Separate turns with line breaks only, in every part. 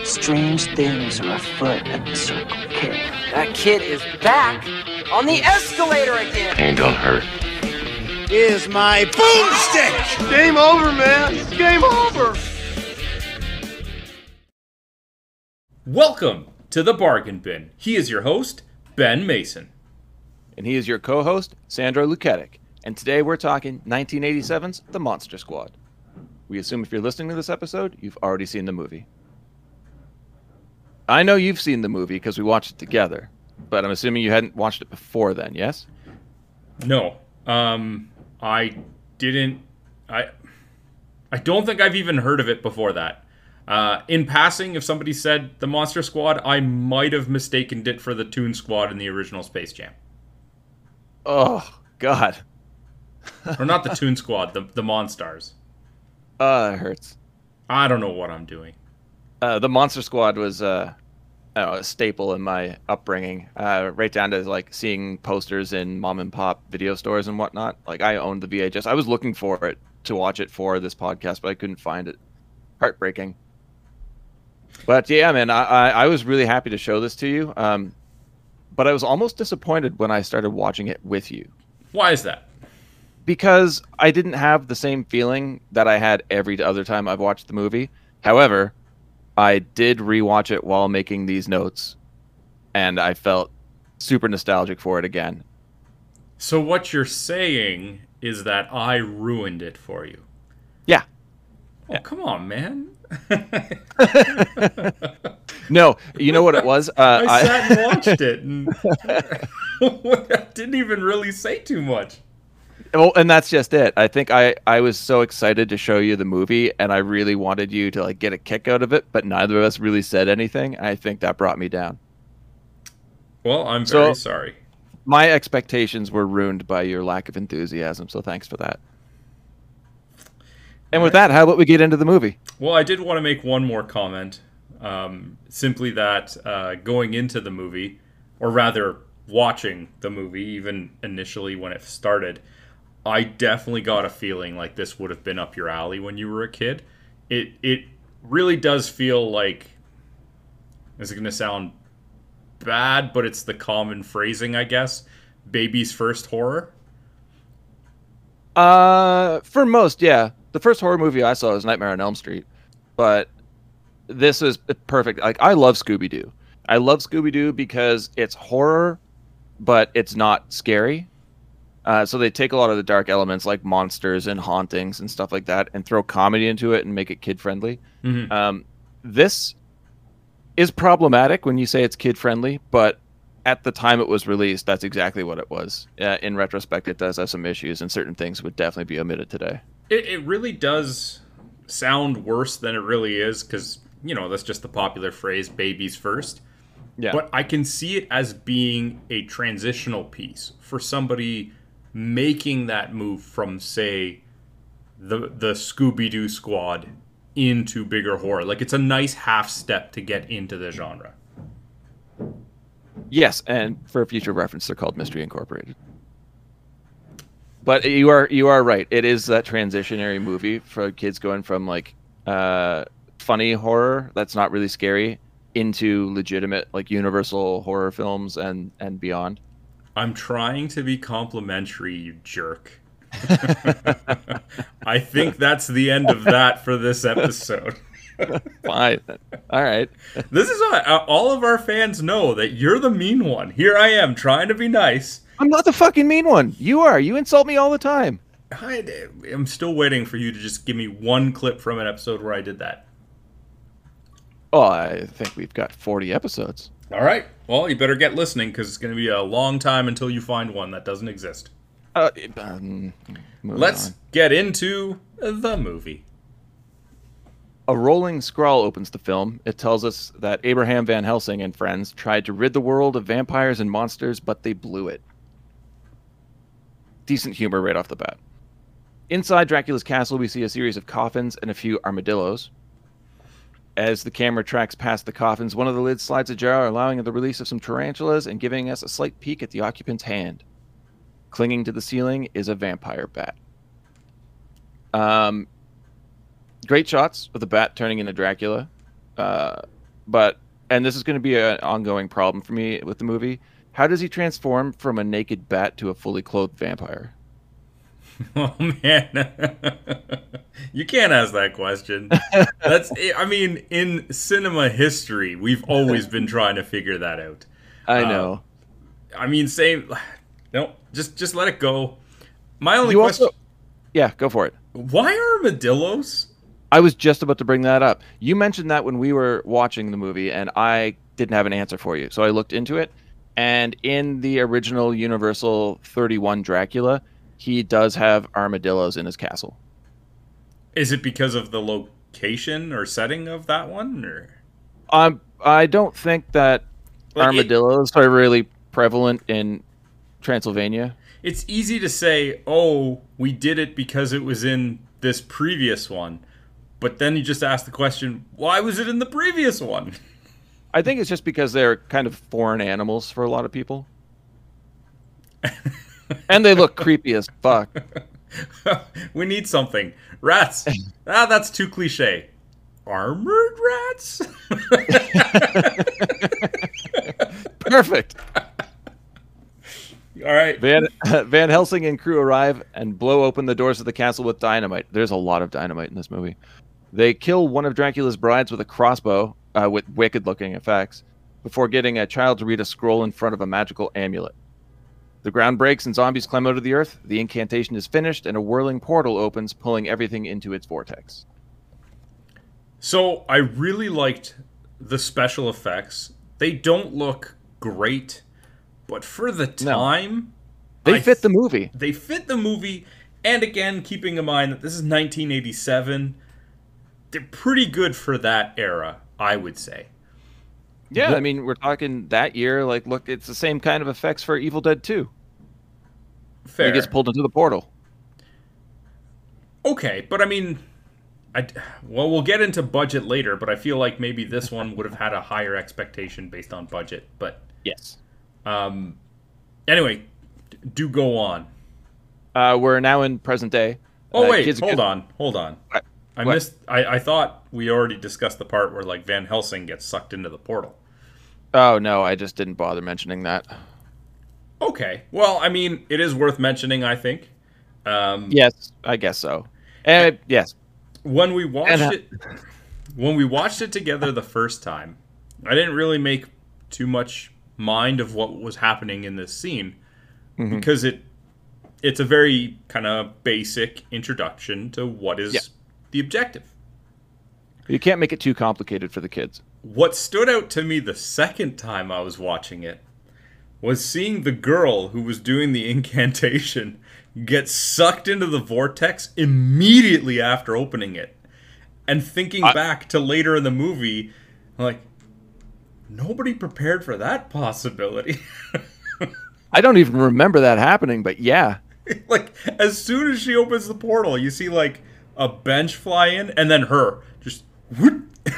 Strange things are afoot at the Circle K.
That kid is back on the escalator again.
Pain don't hurt.
Is my boomstick!
Game over, man. It's game over.
Welcome to the Bargain Bin. He is your host, Ben Mason.
And he is your co host, Sandro Luketic. And today we're talking 1987's The Monster Squad. We assume if you're listening to this episode, you've already seen the movie. I know you've seen the movie because we watched it together, but I'm assuming you hadn't watched it before then, yes?
No, um, I didn't. I I don't think I've even heard of it before that. Uh, in passing, if somebody said the Monster Squad, I might have mistaken it for the Toon Squad in the original Space Jam.
Oh, God.
or not the Toon Squad, the the Monstars.
Uh, it hurts.
I don't know what I'm doing.
Uh, the Monster Squad was uh, know, a staple in my upbringing, uh, right down to like seeing posters in mom and pop video stores and whatnot. Like I owned the VHS. I was looking for it to watch it for this podcast, but I couldn't find it. Heartbreaking. But yeah, man, I, I, I was really happy to show this to you. Um, but I was almost disappointed when I started watching it with you.
Why is that?
Because I didn't have the same feeling that I had every other time I've watched the movie. However, I did rewatch it while making these notes, and I felt super nostalgic for it again.
So what you're saying is that I ruined it for you.
Yeah.
Oh, yeah. come on, man.
no, you know what it was?
Uh, I sat and watched it, and I didn't even really say too much.
Well, and that's just it. I think I I was so excited to show you the movie, and I really wanted you to like get a kick out of it, but neither of us really said anything. I think that brought me down.
Well, I'm very so, sorry.
My expectations were ruined by your lack of enthusiasm, so thanks for that. And with that, how about we get into the movie?
Well, I did want to make one more comment. Um, simply that uh, going into the movie, or rather watching the movie, even initially when it started, I definitely got a feeling like this would have been up your alley when you were a kid. It it really does feel like is it going to sound bad, but it's the common phrasing, I guess. Baby's first horror.
Uh, for most, yeah. The first horror movie I saw was Nightmare on Elm Street, but this is perfect. Like I love Scooby Doo. I love Scooby Doo because it's horror, but it's not scary. Uh, so they take a lot of the dark elements like monsters and hauntings and stuff like that and throw comedy into it and make it kid friendly. Mm-hmm. Um, this is problematic when you say it's kid friendly, but at the time it was released, that's exactly what it was. Uh, in retrospect, it does have some issues, and certain things would definitely be omitted today.
It, it really does sound worse than it really is because, you know, that's just the popular phrase babies first. Yeah. But I can see it as being a transitional piece for somebody making that move from say the the Scooby Doo squad into bigger horror. Like it's a nice half step to get into the genre.
Yes, and for future reference, they're called Mystery Incorporated. But you are you are right. It is that transitionary movie for kids going from like uh, funny horror that's not really scary into legitimate like universal horror films and and beyond.
I'm trying to be complimentary, you jerk. I think that's the end of that for this episode.
Fine. All right.
This is what uh, all of our fans know that you're the mean one. Here I am trying to be nice.
I'm not the fucking mean one. You are. You insult me all the time.
I, am still waiting for you to just give me one clip from an episode where I did that.
Oh, I think we've got 40 episodes.
All right. Well, you better get listening because it's going to be a long time until you find one that doesn't exist.
Uh, um,
Let's on. get into the movie.
A rolling scrawl opens the film. It tells us that Abraham Van Helsing and friends tried to rid the world of vampires and monsters, but they blew it. Decent humor right off the bat. Inside Dracula's castle, we see a series of coffins and a few armadillos. As the camera tracks past the coffins, one of the lids slides ajar, allowing the release of some tarantulas and giving us a slight peek at the occupant's hand. Clinging to the ceiling is a vampire bat. Um, great shots of the bat turning into Dracula. Uh, but and this is going to be an ongoing problem for me with the movie. How does he transform from a naked bat to a fully clothed vampire?
Oh man, you can't ask that question. That's I mean, in cinema history, we've always been trying to figure that out.
I
Uh,
know.
I mean, same. No, just just let it go. My only
You
question:
also, yeah, go for it.
Why are armadillos?
I was just about to bring that up. You mentioned that when we were watching the movie, and I didn't have an answer for you. So I looked into it, and in the original Universal 31 Dracula, he does have armadillos in his castle.
Is it because of the location or setting of that one, or
Um, I don't think that
Like, it-
armadillos are really prevalent in Transylvania.
it's easy to say, "Oh, we did it because it was in this previous one," but then you just ask the question, "Why was it in the previous one?"
I think it's just because they're kind of foreign animals for a lot of people. and they look creepy as fuck.
we need something. Rats. ah, that's too cliche. Armored rats?
Perfect.
All right.
Van Van Helsing and crew arrive and blow open the doors of the castle with dynamite. There's a lot of dynamite in this movie. They kill one of Dracula's brides with a crossbow uh, with wicked-looking effects before getting a child to read a scroll in front of a magical amulet. The ground breaks and zombies climb out of the earth. The incantation is finished and a whirling portal opens, pulling everything into its vortex.
So I really liked the special effects. They don't look great, but for the
No.
time,
They
I
fit the
th-
movie.
They fit the movie, and again, keeping in mind that this is 1987, they're pretty good for that era, I would say.
Yeah, I mean, we're talking that year. Like, look, it's the same kind of effects for Evil Dead 2.
Fair.
He gets pulled into the portal.
Okay, but I mean, I well, we'll get into budget later, but I feel like maybe this one would have had a higher expectation based on budget. But
Yes.
um, anyway, do go on.
Uh, we're now in present day.
Oh
Uh,
wait,
kids
hold on, hold on.
What?
I
What?
missed. I, I thought we already discussed the part where like Van Helsing gets sucked into the portal.
Oh no, I just didn't bother mentioning that.
Okay, well, I mean, it is worth mentioning. I think. Um,
Yes, I guess so. Uh, yes.
when we watched
And, uh,
it when we watched it together the first time i didn't really make too much mind of what was happening in this scene
Mm-hmm.
because it it's a very kind of basic introduction to what is
Yeah.
the objective
You can't make it too complicated for the kids.
What stood out to me the second time i was watching it was seeing the girl who was doing the incantation get sucked into the vortex immediately after opening it and thinking
I-
back to later in the movie like nobody prepared for that possibility
I don't even remember that happening, but yeah.
like as soon as she opens the portal you see like a bench fly in and then her just whoop.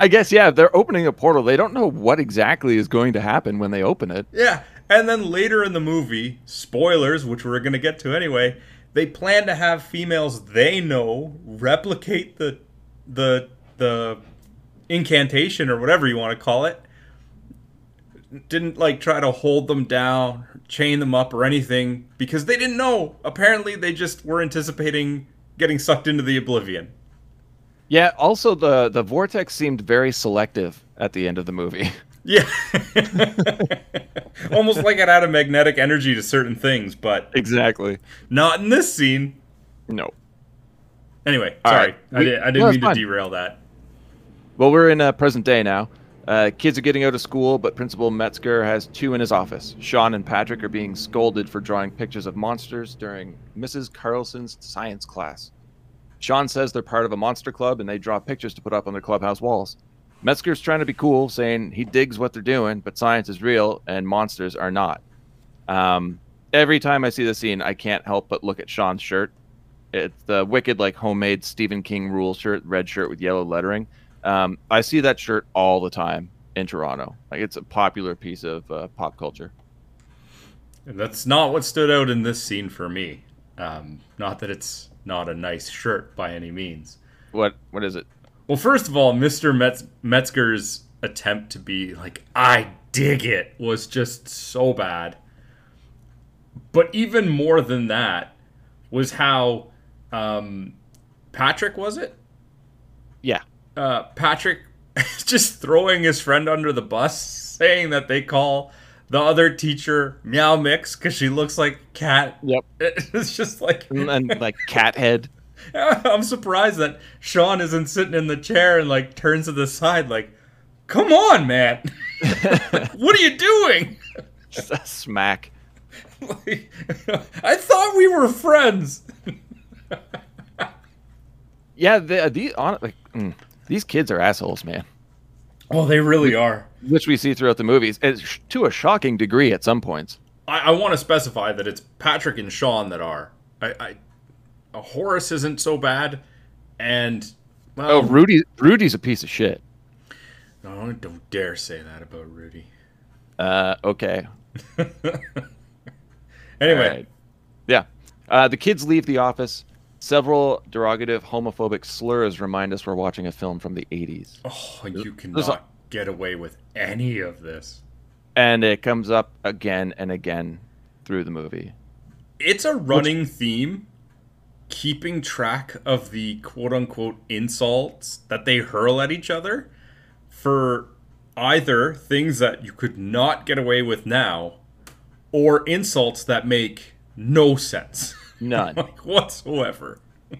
I guess yeah, they're opening a portal. They don't know what exactly is going to happen when they open it.
Yeah, and then later in the movie, spoilers, which we're gonna get to anyway, they plan to have females they know replicate the the the incantation or whatever you want to call it. Didn't like try to hold them down, chain them up, or anything because they didn't know. Apparently, they just were anticipating getting sucked into the oblivion.
Yeah. Also, the the vortex seemed very selective at the end of the movie.
Yeah, almost like it had a magnetic energy to certain things, but
exactly.
not in this scene.
No.
Anyway, sorry.
right.
I,
We-
did, I didn't
no, it's
mean to derail that.
Well, we're in uh, present day now. Uh, kids are getting out of school, but Principal Metzger has two in his office. Sean and Patrick are being scolded for drawing pictures of monsters during Mrs. Carlson's science class. Sean says they're part of a monster club and they draw pictures to put up on their clubhouse walls. Metzger's trying to be cool, saying he digs what they're doing, but science is real and monsters are not. Um, every time I see the scene, I can't help but look at Sean's shirt. It's the wicked, like homemade Stephen King rule shirt, red shirt with yellow lettering. Um, I see that shirt all the time in Toronto. Like it's a popular piece of uh, pop culture.
And that's not what stood out in this scene for me. Um, not that it's not a nice shirt by any means.
What what is it?
Well, first of all, Mr. Metz- Metzger's attempt to be like, I dig it, was just so bad. But even more than that was how um, Patrick, was it?
Yeah.
Uh, Patrick just throwing his friend under the bus, saying that they call the other teacher Meow Mix because she looks like cat.
Yep.
It's just like
And, like cat head.
I'm surprised that Sean isn't sitting in the chair and like turns to the side like, "Come on, man, what are you doing?"
Just a smack.
Like, I thought we were friends.
Yeah, the, these on like mm, these kids are assholes, man.
Oh, they really are.
Which we see throughout the movies, it's to a shocking degree at some points.
I, I want to specify that it's Patrick and Sean that are. I, I uh, Horace isn't so bad, and well,
Oh, Rudy, Rudy's a piece of shit.
no, don't dare say that about Rudy.
Uh, okay.
Anyway,
right. Yeah. Uh, the kids leave the office. Several derogative homophobic slurs remind us we're watching a film from the 80s.
oh, you cannot
a-
get away with any of this.
And it comes up again and again through the movie.
It's a running theme, keeping track of the quote unquote insults that they hurl at each other for either things that you could not get away with now or insults that make no sense.
None.
like whatsoever.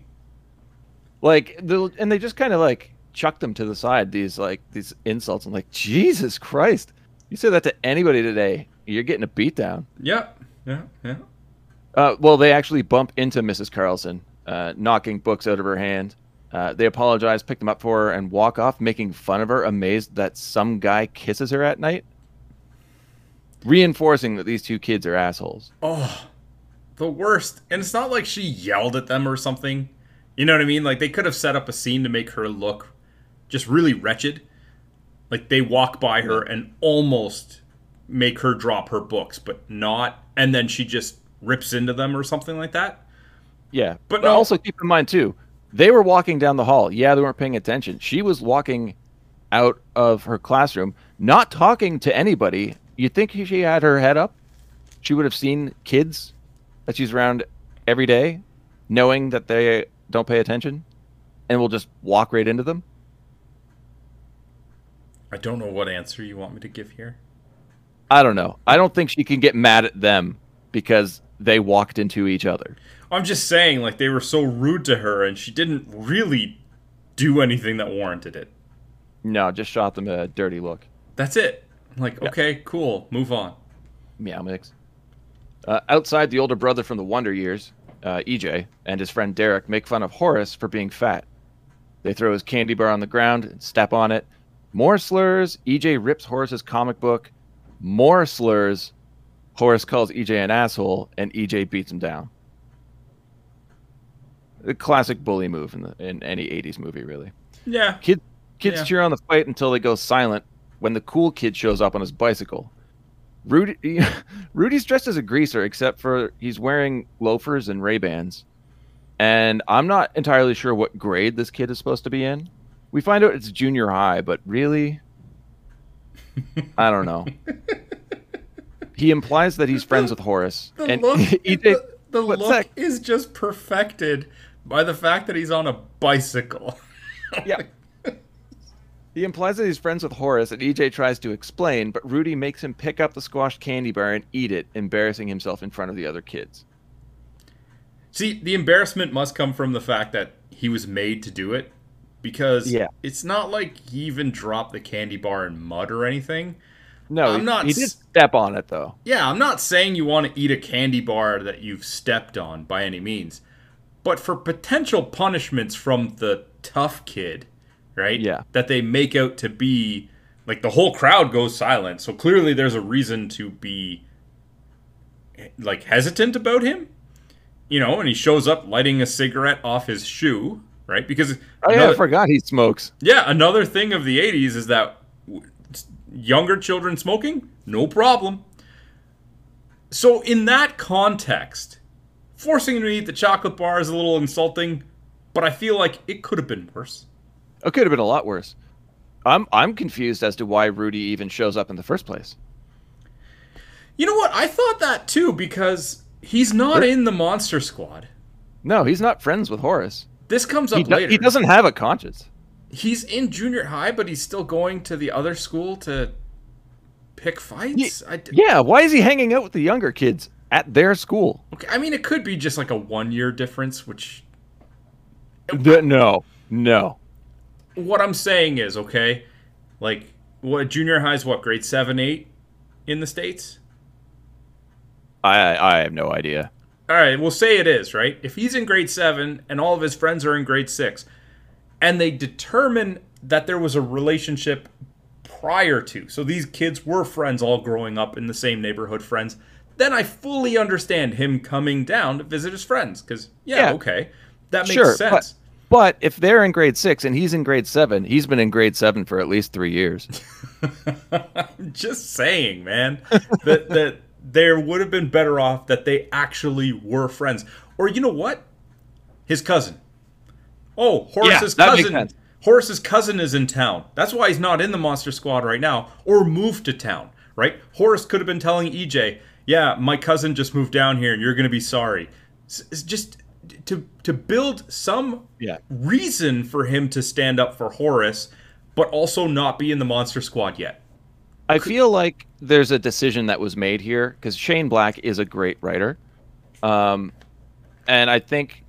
like, the, and they just kind of like chuck them to the side, these like these insults. I'm like, Jesus Christ. You say that to anybody today, you're getting a beat down.
Yeah, yeah, yeah.
Uh, well, they actually bump into Mrs. Carlson, uh, knocking books out of her hand. Uh, they apologize, pick them up for her, and walk off, making fun of her, amazed that some guy kisses her at night. Reinforcing that these two kids are assholes.
Oh, the worst. And it's not like she yelled at them or something. You know what I mean? Like they could have set up a scene to make her look just really wretched. Like they walk by her and almost make her drop her books, but not. And then she just rips into them or something like that.
Yeah,
But
but
no-
also keep in mind too, they were walking down the hall. Yeah, they weren't paying attention. She was walking out of her classroom, not talking to anybody. You'd think she had her head up. She would have seen kids that she's around every day, knowing that they don't pay attention, and will just walk right into them.
I don't know what answer you want me to give here.
I don't know. I don't think she can get mad at them because they walked into each other.
I'm just saying, like, they were so rude to her and she didn't really do anything that warranted it.
No, just shot them a dirty look.
That's it. Like, okay, cool, move on.
Meow mix. Uh, outside, the older brother from the Wonder Years, uh, EJ, and his friend Derek make fun of Horace for being fat. They throw his candy bar on the ground and step on it. More slurs. EJ rips Horace's comic book. More slurs. Horace calls EJ an asshole, and EJ beats him down. The classic bully move in, the, in any 80s movie, really.
Yeah.
Kid, kids
Yeah.
cheer on the fight until they go silent when the cool kid shows up on his bicycle. Rudy, Rudy's dressed as a greaser, except for he's wearing loafers and Ray Bans. And I'm not entirely sure what grade this kid is supposed to be in. We find out it's junior high, but really, I don't know. he implies that he's friends with Horace,
The
and
look,
EJ
the, the look
that?
is just perfected by the fact that he's on a bicycle.
Yeah. He implies that he's friends with Horace, and EJ tries to explain, but Rudy makes him pick up the squashed candy bar and eat it, embarrassing himself in front of the other kids.
See, the embarrassment must come from the fact that he was made to do it because
Yeah.
it's not like he even dropped the candy bar in mud or anything.
No,
I'm not
he did step on it though.
Yeah, I'm not saying you want to eat a candy bar that you've stepped on by any means. But for potential punishments from the tough kid, right?
Yeah.
That they make out to be like the whole crowd goes silent. So clearly there's a reason to be like hesitant about him. You know, and he shows up lighting a cigarette off his shoe, right? Because
Oh yeah, I forgot he smokes.
yeah, another thing of the 80s is that younger children smoking, no problem. So, in that context, forcing him to eat the chocolate bar is a little insulting, but I feel like it could have been worse.
It could have been a lot worse. I'm I'm confused as to why Rudy even shows up in the first place.
You know what? I thought that too because he's not in the Monster Squad.
No, he's not friends with Horace.
This comes up
He, do-
later.
he doesn't have a conscience.
He's in junior high, but he's still going to the other school to pick fights. I d-
Yeah, why is he hanging out with the younger kids at their school?
Okay, I mean, it could be just like a one year difference, which
no, no.
What I'm saying is, okay, like what junior high's what grade seven, eight in the states.
I I have no idea.
All right, we'll say it is right. If he's in grade seven and all of his friends are in grade six, and they determine that there was a relationship prior to, so these kids were friends all growing up in the same neighborhood, friends. Then I fully understand him coming down to visit his friends because yeah,
Yeah.
okay, that makes
sure,
sense.
but but if they're in grade six and he's in grade seven, he's been in grade seven for at least three years.
I'm just saying, man, that that there would have been better off that they actually were friends. Or you know what? His cousin. Oh, Horace's
that makes
cousin.
sense.
Horace's cousin is in town. That's why he's not in the Monster Squad right now, or moved to town. Right? Horace could have been telling EJ, "Yeah, my cousin just moved down here, and you're gonna be sorry." It's just to to build some
Yeah.
reason for him to stand up for Horace, but also not be in the Monster Squad yet.
I feel like there's a decision that was made here because Shane Black is a great writer, um, and I think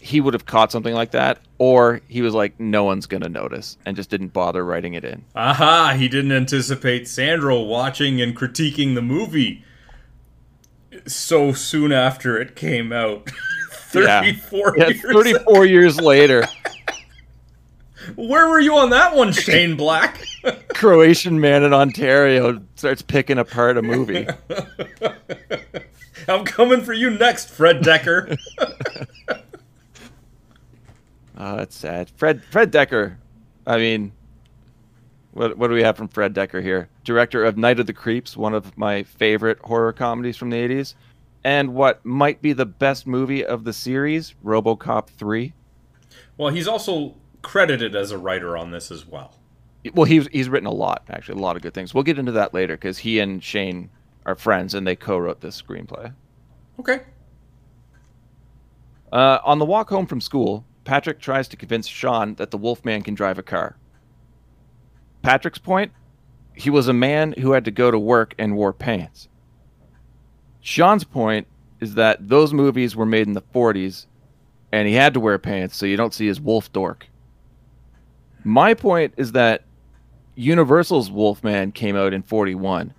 he would have caught something like that, or he was like, "No one's gonna notice," and just didn't bother writing it in.
Aha, he didn't anticipate Sandro watching and critiquing the movie so soon after it came out. 34
Yeah,
years.
34 years later,
Where were you on that one, Shane Black?
Croatian man in Ontario starts picking apart a movie.
I'm coming for you next, Fred Dekker.
Oh, that's sad. Fred Fred Dekker. I mean, what what do we have from Fred Dekker here? Director of Night of the Creeps, one of my favorite horror comedies from the 80s, and what might be the best movie of the series, RoboCop 3.
well, he's also credited as a writer on this as well.
Well, he's he's written a lot, actually, a lot of good things. We'll get into that later because he and Shane are friends and they co-wrote this screenplay.
Okay.
Uh, on the walk home from school, Patrick tries to convince Sean that the Wolfman can drive a car. Patrick's point he was a man who had to go to work and wore pants. Sean's point is that those movies were made in the 40s and he had to wear pants so you don't see his wolf dork. My point is that Universal's Wolfman came out in 41,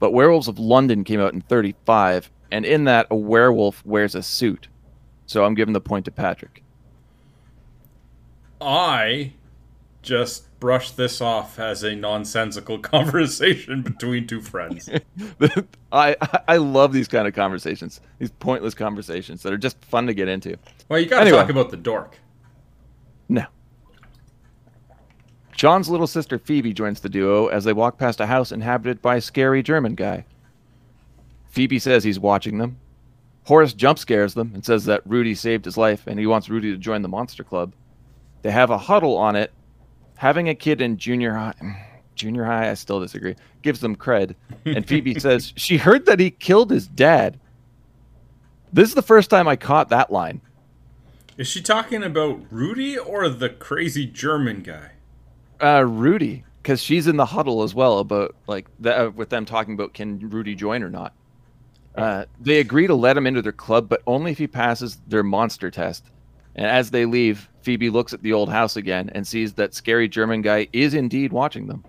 but Werewolves of London came out in 35, and in that, a werewolf wears a suit. So I'm giving the point to Patrick.
I just brushed this off as a nonsensical conversation between two friends.
I I love these kind of conversations, these pointless conversations that are just fun to get into.
Well, you gotta
Anyway.
talk about the dork.
No. Sean's little sister Phoebe joins the duo as they walk past a house inhabited by a scary German guy. Phoebe says he's watching them. Horace jump scares them and says that Rudy saved his life and he wants Rudy to join the Monster Club. They have a huddle on it. Having a kid in junior high, junior high, I still disagree, gives them cred. And Phoebe says she heard that he killed his dad. This is the first time I caught that line.
Is she talking about Rudy or the crazy German guy?
uh, Rudy because she's in the huddle as well about like the, uh, with them talking about can Rudy join or not. Uh, they agree to let him into their club, but only if he passes their monster test. And as they leave, Phoebe looks at the old house again and sees that scary German guy is indeed watching them.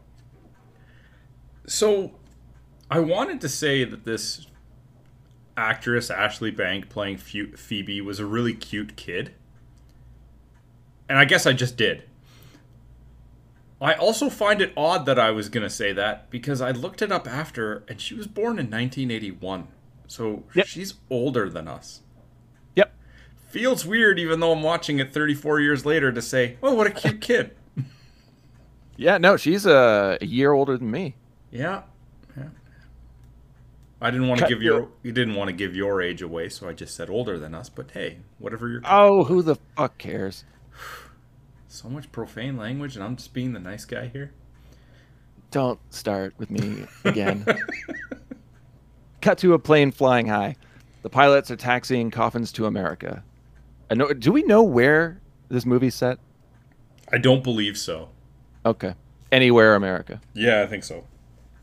So, I wanted to say that this actress Ashley Bank playing Phoebe was a really cute kid, and I guess I just did. I also find it odd that I was gonna say that because I looked it up after, and she was born in 1981, so
Yep.
she's older than us. Feels weird, even though I'm watching it 34 years later, to say, "Oh, what a cute kid."
Yeah, no, she's uh, a year older than me.
Yeah. Yeah. I didn't want to give
your-
your you didn't want to give your age away, so I just said older than us, but hey, whatever you're
Oh, who the fuck cares?
So much profane language, and I'm just being the nice guy here.
Don't start with me again. Cut to a plane flying high. The pilots are taxiing coffins to America. Do we know where this movie's set?
I don't believe so.
Okay. Anywhere America.
Yeah, I think so.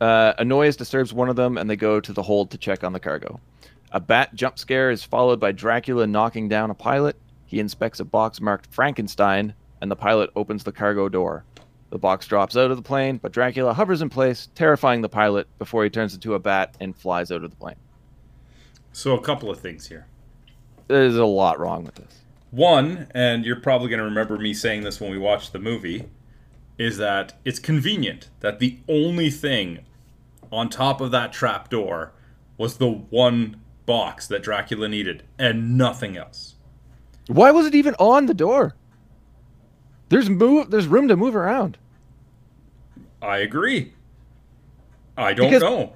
Uh, a noise disturbs one of them, and they go to the hold to check on the cargo. A bat jump scare is followed by Dracula knocking down a pilot. He inspects a box marked Frankenstein, and the pilot opens the cargo door. The box drops out of the plane, but Dracula hovers in place, terrifying the pilot before he turns into a bat and flies out of the plane.
So a couple of things here.
There's a lot wrong with this.
One, and you're probably going to remember me saying this when we watched the movie, is that it's convenient that the only thing on top of that trap door was the one box that Dracula needed and nothing else.
Why was it even on the door? There's move. There's room to move around.
I agree. I don't
Because-
know.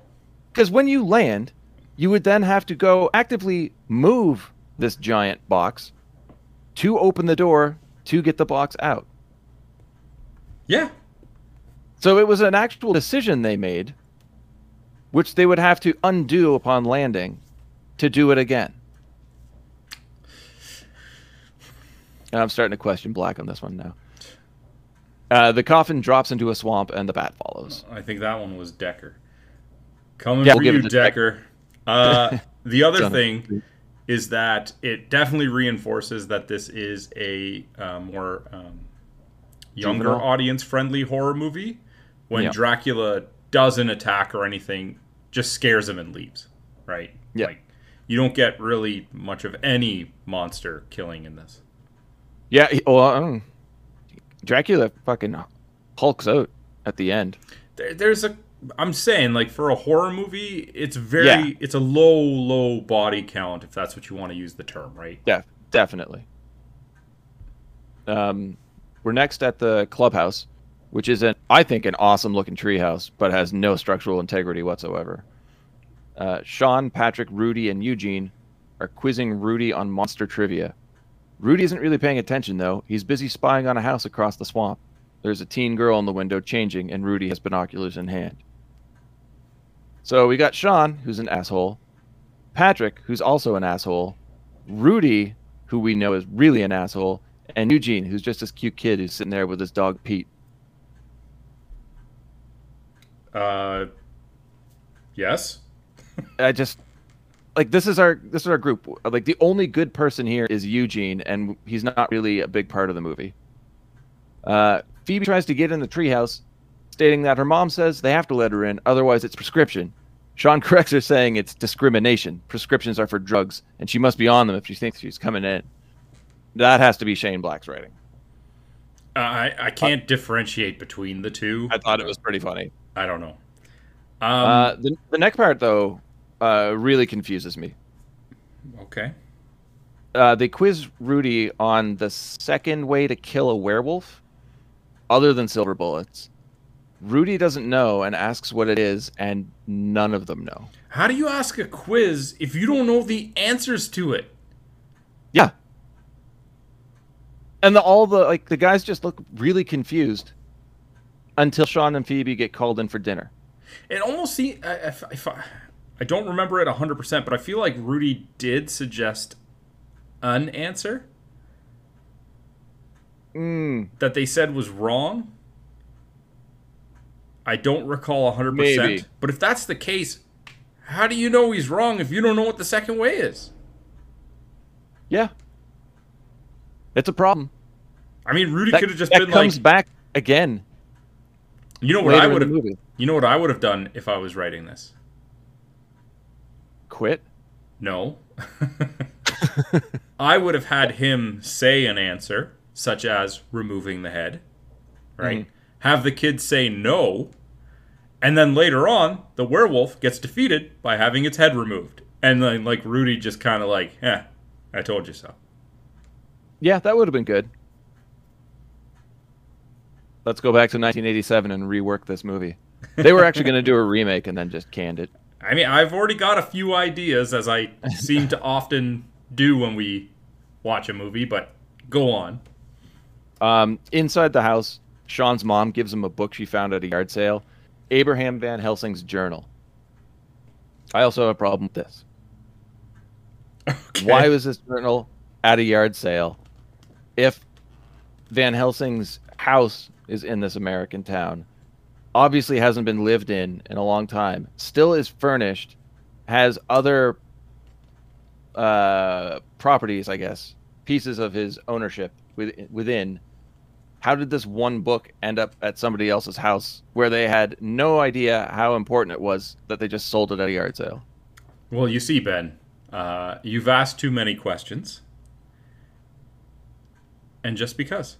Because when you land, you would then have to go actively move this giant box to open the door to get the box out.
Yeah.
So it was an actual decision they made, which they would have to undo upon landing to do it again. And I'm starting to question Black on this one now. Uh, the coffin drops into a swamp and the bat follows.
I think that one was Dekker. Coming
Yeah,
for
we'll give
you,
it to Deck-
Dekker. Uh, the other thing is that it definitely reinforces that this is a uh, more um, younger
Juvenile?
audience friendly horror movie. When. Dracula doesn't attack or anything, just scares him and leaves. Right?
Yeah.
Like you don't get really much of any monster killing in this.
Yeah, well, um, Dracula fucking hulks out at the end.
there, there's a i'm saying like for a horror movie it's very
Yeah.
it's a low low body count if that's what you want to use the term right
Yeah, definitely. Um, we're next at the clubhouse, which is an I think an awesome looking treehouse, but has no structural integrity whatsoever. Uh, Sean, Patrick, Rudy, and Eugene are quizzing Rudy on monster trivia. Rudy isn't really paying attention though. He's busy spying on a house across the swamp. There's a teen girl in the window changing, and Rudy has binoculars in hand. So we got Sean, who's an asshole, Patrick, who's also an asshole, Rudy, who we know is really an asshole, and Eugene, who's just this cute kid who's sitting there with his dog Pete.
uh yes
I just like this is our this is our group. Like the only good person here is Eugene, and he's not really a big part of the movie. Uh, Phoebe tries to get in the treehouse, stating that her mom says they have to let her in, otherwise it's prescription. Sean corrects her, saying it's discrimination. Prescriptions are for drugs, and she must be on them if she thinks she's coming in. That has to be Shane Black's writing.
Uh, i i can't differentiate between the two
I thought it was pretty funny.
i don't know um
Uh, the the next part though uh, really confuses me.
okay
Uh, they quiz Rudy on the second way to kill a werewolf, other than silver bullets. Rudy doesn't know and asks what it is, and none of them know.
how do you ask a quiz if you don't know the answers to it
Yeah. And the, all the like the guys just look really confused until Sean and Phoebe get called in for dinner.
it almost seems if, if I, I don't remember it 100% but i feel like rudy did suggest an answer
Mm,
that they said was wrong. I don't recall 100%.
Maybe.
But if that's the case, how do you know he's wrong if you don't know what the second way is?
yeah. It's a problem.
I mean, Rudy could have just
that
been
comes
like,
back again
you know what I would have. You know what I would have done if I was writing this?
Quit.
No. I would have had him say an answer such as removing the head, right?
Mm-hmm.
Have the kid say no, and then later on, the werewolf gets defeated by having its head removed. And then like Rudy just kind of like, "Eh, I told you so."
Yeah, that would have been good. Let's go back to 1987 and rework this movie. They were actually going to do a remake and then just canned it.
I mean, I've already got a few ideas as I seem to often do when we watch a movie, but go on.
Um, inside the house, Sean's mom gives him a book she found at a yard sale, Abraham Van Helsing's journal. I also have a problem with this.
Okay.
Why was this journal at a yard sale if Van Helsing's house is in this American town? Obviously hasn't been lived in in a long time. Still is furnished, has other uh, properties, I guess, pieces of his ownership with, within. How did this one book end up at somebody else's house where they had no idea how important it was that they just sold it at a yard sale?
Well, you see, Ben, uh, you've asked too many questions. And just because.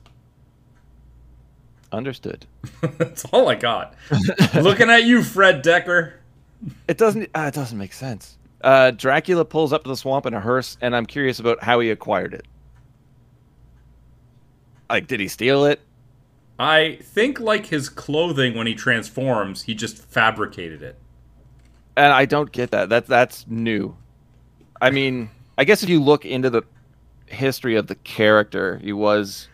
Understood.
That's all I got. Looking at you, Fred Dekker.
It doesn't. Uh, it doesn't make sense. Uh, Dracula pulls up to the swamp in a hearse, and I'm curious about how he acquired it. Like, did he steal it?
I think, like his clothing when he transforms, he just fabricated it.
And I don't get that. That that's new. I mean, I guess if you look into the history of the character, he was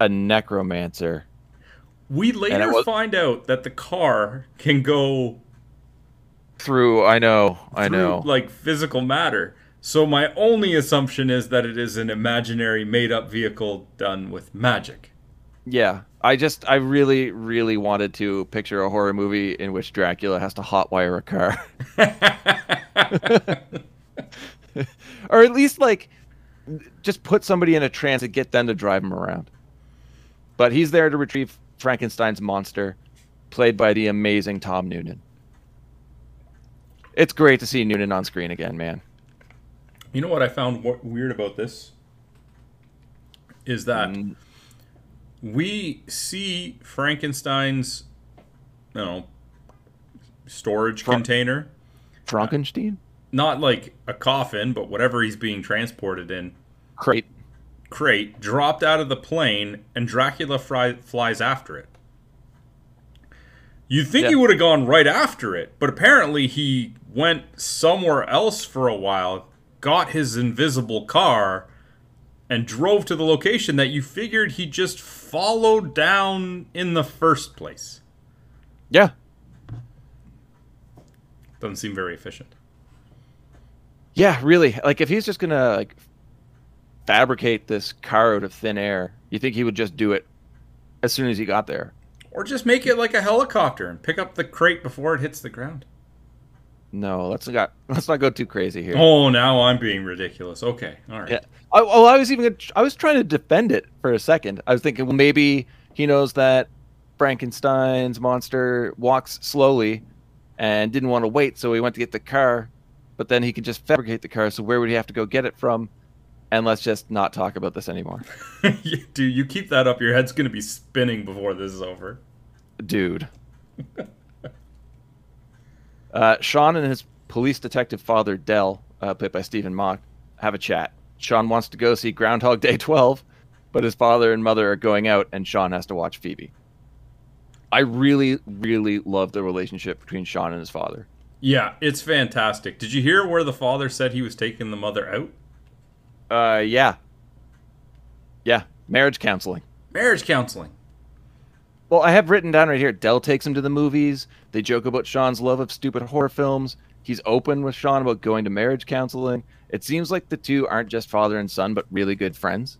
a necromancer.
We later
was-
find out that the car can go
Through, I know, I
through,
know.
like physical matter. So my only assumption is that it is an imaginary, made-up vehicle done with magic.
Yeah, I just, I really, really wanted to picture a horror movie in which Dracula has to hotwire a car. or at least like just put somebody in a trance and get them to drive him around. But he's there to retrieve Frankenstein's monster, played by the amazing Tom Noonan. It's great to see Noonan on screen again, man.
You know what I found w- weird about this is that
Mm.
we see Frankenstein's, you know, storage
Fra-
container,
Frankenstein?
not like a coffin, but whatever he's being transported in,
Crate.
crate, dropped out of the plane, and Dracula flies after it. You'd think he would have gone right after it, but apparently he went somewhere else for a while, got his invisible car, and drove to the location that you figured he just followed down in the first place.
Yeah.
Doesn't seem very efficient.
Yeah, really. Like if he's just gonna like fabricate this car out of thin air, you think he would just do it as soon as he got there.
Or just make it like a helicopter and pick up the crate before it hits the ground.
No, let's not let's not go too crazy here.
Oh, now I'm being ridiculous. Okay, all right.
Yeah. I, oh, I was even gonna, I was trying to defend it for a second. I was thinking, well, maybe he knows that Frankenstein's monster walks slowly and didn't want to wait, so he went to get the car. But then he could just fabricate the car. So where would he have to go get it from? And let's just not talk about this anymore,
Dude, you keep that up, your head's gonna be spinning before this is over.
dude. uh, Sean and his police detective father Dell, uh, played by Stephen Macht, have a chat. Sean wants to go see Groundhog Day 12, but his father and mother are going out, and Sean has to watch Phoebe. I really, really love the relationship between Sean and his father.
Yeah, it's fantastic. Did you hear where the father said he was taking the mother out?
Uh, yeah, yeah, marriage counseling.
Marriage counseling.
Well, I have written down right here. Dell takes him to the movies. They joke about Sean's love of stupid horror films. He's open with Sean about going to marriage counseling. It seems like the two aren't just father and son, but really good friends.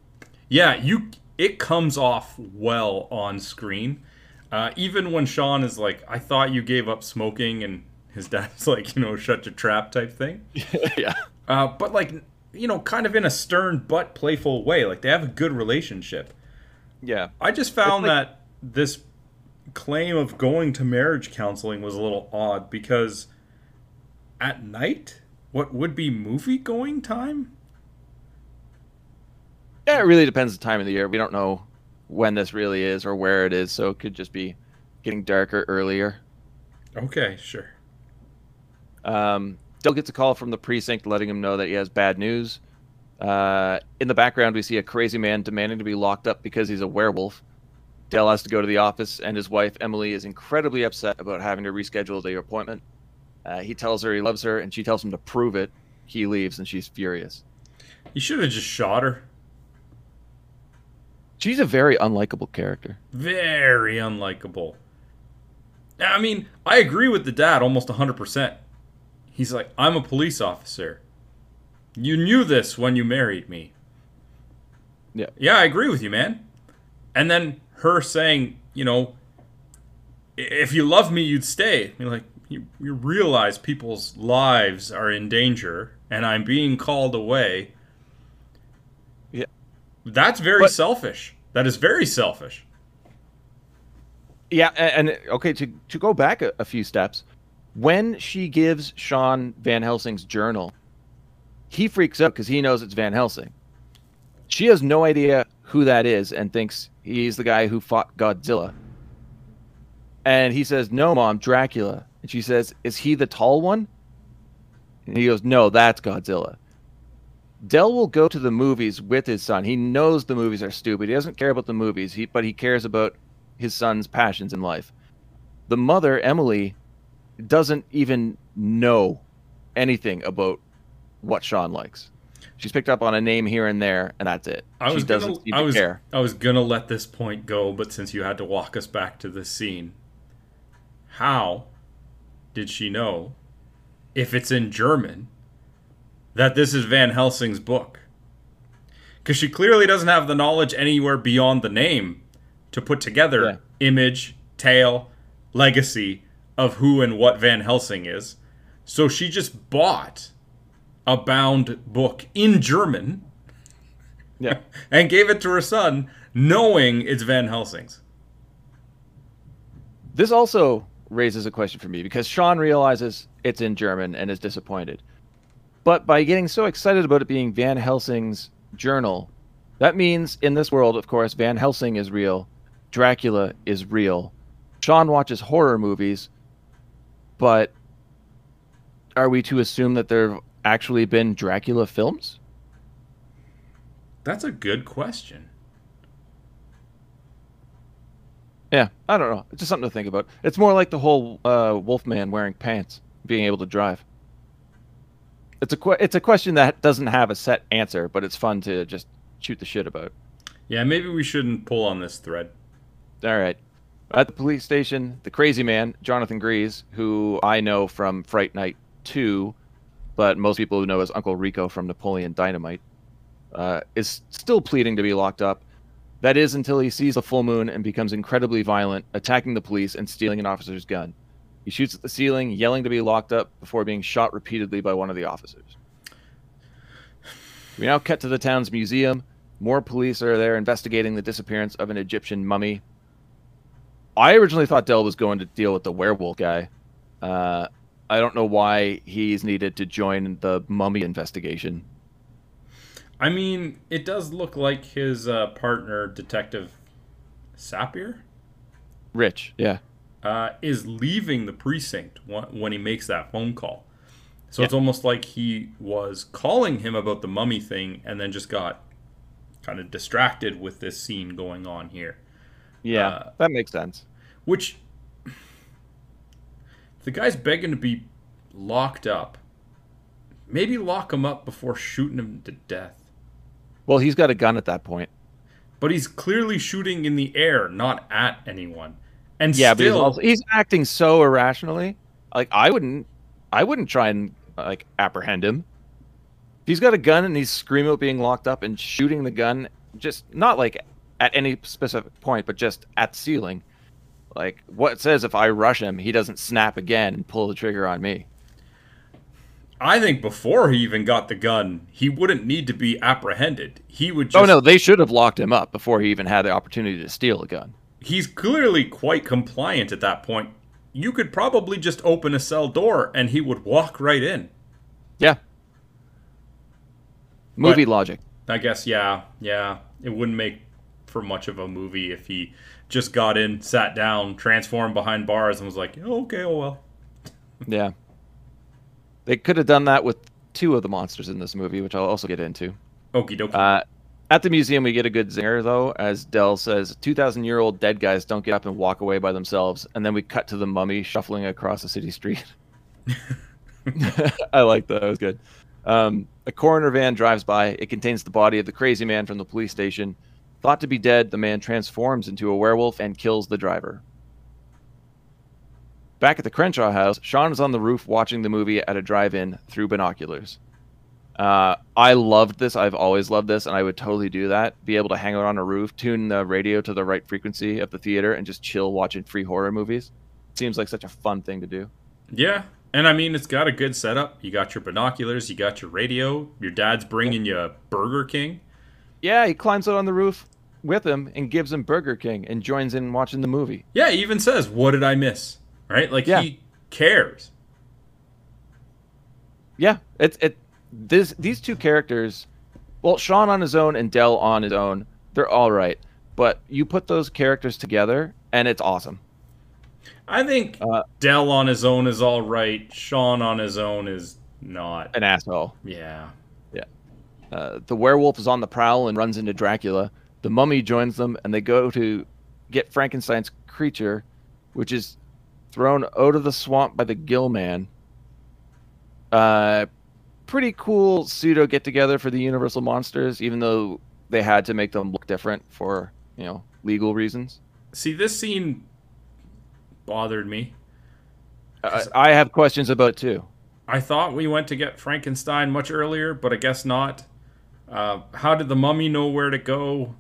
Yeah, you. It comes off well on screen. Uh, even when Sean is like, "I thought you gave up smoking," and his dad's like, "You know, shut your trap," type thing.
yeah.
Uh, but like, you know, kind of in a stern but playful way. Like they have a good relationship.
Yeah.
I just found
like-
that this claim of going to marriage counseling was a little odd because at night, what would be movie going time?
Yeah, it really depends the time of the year. We don't know when this really is or where it is, so it could just be getting darker earlier.
Okay, sure.
Um, Dell gets a call from the precinct letting him know that he has bad news. Uh, in the background, we see a crazy man demanding to be locked up because he's a werewolf. Dell has to go to the office, and his wife, Emily, is incredibly upset about having to reschedule their appointment. Uh, he tells her he loves her, and she tells him to prove it. He leaves, and she's furious.
You should have just shot her.
She's a very unlikable character.
Very unlikable. I mean, I agree with the dad almost 100%. He's like, I'm a police officer. You knew this when you married me.
Yeah.
Yeah, I agree with you, man. And then her saying, you know, if you love me, you'd stay. I mean, like, you, you realize people's lives are in danger and I'm being called away.
Yeah.
That's very
But-
selfish. That is very selfish.
Yeah, and, okay, to to go back a, a few steps, when she gives Sean Van Helsing's journal, he freaks out because he knows it's Van Helsing. She has no idea who that is and thinks he's the guy who fought Godzilla. And he says, "No, mom, Dracula." And she says, "Is he the tall one?" And he goes, "No, that's Godzilla." Dell will go to the movies with his son. He knows the movies are stupid. He doesn't care about the movies, he, but he cares about his son's passions in life. The mother, Emily, doesn't even know anything about what Sean likes. She's picked up on a name here and there, and that's it.
I
she
was
doesn't
gonna,
seem
I was,
care.
I was gonna let this point go, but since you had to walk us back to the scene, how did she know, if it's in German, that this is Van Helsing's book? Because she clearly doesn't have the knowledge anywhere beyond the name to put together
Yeah.
image, tale, legacy of who and what Van Helsing is. So she just bought a bound book in German
Yeah.
and gave it to her son, knowing it's Van Helsing's.
This also raises a question for me because Sean realizes it's in German and is disappointed. But by getting so excited about it being Van Helsing's journal, that means in this world, of course, Van Helsing is real, Dracula is real. Sean watches horror movies, but are we to assume that there actually been Dracula films?
That's a good question.
Yeah, I don't know. It's just something to think about. It's more like the whole uh, Wolfman wearing pants, being able to drive. It's a que- it's a question that doesn't have a set answer, but it's fun to just shoot the shit about.
Yeah, maybe we shouldn't pull on this thread.
All right. At the police station, the crazy man, Jonathan Gries, who I know from Fright Night 2, but most people who know as Uncle Rico from Napoleon Dynamite, uh, is still pleading to be locked up. That is until he sees the full moon and becomes incredibly violent, attacking the police and stealing an officer's gun. He shoots at the ceiling, yelling to be locked up before being shot repeatedly by one of the officers. We now cut to the town's museum. More police are there investigating the disappearance of an Egyptian mummy. I originally thought Dell was going to deal with the werewolf guy. Uh, I don't know why he's needed to join the mummy investigation.
I mean, it does look like his uh, partner, Detective Sapir,
Rich, yeah.
uh, is leaving the precinct when, he makes that phone call. So
Yeah.
it's almost like he was calling him about the mummy thing and then just got kind of distracted with this scene going on here.
Yeah,
Uh,
that makes sense.
Which the guy's begging to be locked up. Maybe lock him up before shooting him to death.
Well, he's got a gun at that point.
But he's clearly shooting in the air, not at anyone. And
Yeah, but he's also he's acting so irrationally. Like I wouldn't, I wouldn't try and like apprehend him. If he's got a gun and he's screaming about being locked up and shooting the gun, just not like at any specific point, but just at ceiling. Like what says if I rush him, he doesn't snap again and pull the trigger on me.
I think before he even got the gun, he wouldn't need to be apprehended. He would just.
oh no, they should have locked him up before he even had the opportunity to steal a gun.
He's clearly quite compliant at that point. You could probably just open a cell door and he would walk right in.
Yeah. Movie
But-
logic.
I guess, yeah, yeah. It wouldn't make for much of a movie if he just got in, sat down, transformed behind bars, and was like, oh, okay, oh well.
Yeah. They could have done that with two of the monsters in this movie, which I'll also get into.
Okie dokie.
Uh, at the museum, we get a good zinger, though, as Dell says 2,000 year old dead guys don't get up and walk away by themselves. And then we cut to the mummy shuffling across a city street. I like that. That was good. Um, a coroner van drives by. It contains the body of the crazy man from the police station. Thought to be dead, the man transforms into a werewolf and kills the driver. Back at the Crenshaw house, Sean is on the roof watching the movie at a drive in through binoculars. Uh, I loved this. I've always loved this, and I would totally do that. Be able to hang out on a roof, tune the radio to the right frequency of the theater, and just chill watching free horror movies. Seems like such a fun thing to do.
Yeah, and I mean it's got a good setup. You got your binoculars, you got your radio. Your dad's bringing you Burger King.
Yeah, he climbs out on the roof with him and gives him Burger King and joins in watching the movie.
Yeah, he even says, "What did I miss?" Right? Like
Yeah.
he cares.
Yeah, it's it. This these two characters, well, Sean on his own and Dell on his own, they're all right. But you put those characters together, and it's awesome.
I think
Uh,
Dell on his own is all right. Sean on his own is not.
An asshole.
Yeah.
Uh, the werewolf is on the prowl and runs into Dracula. The mummy joins them, and they go to get Frankenstein's creature, which is thrown out of the swamp by the Gill Man. Uh, pretty cool pseudo get together for the Universal monsters, even though they had to make them look different for you know legal reasons.
See, this scene bothered me.
Uh, I have questions about too.
I thought we went to get Frankenstein much earlier, but I guess not. Uh, how did the mummy know where to go?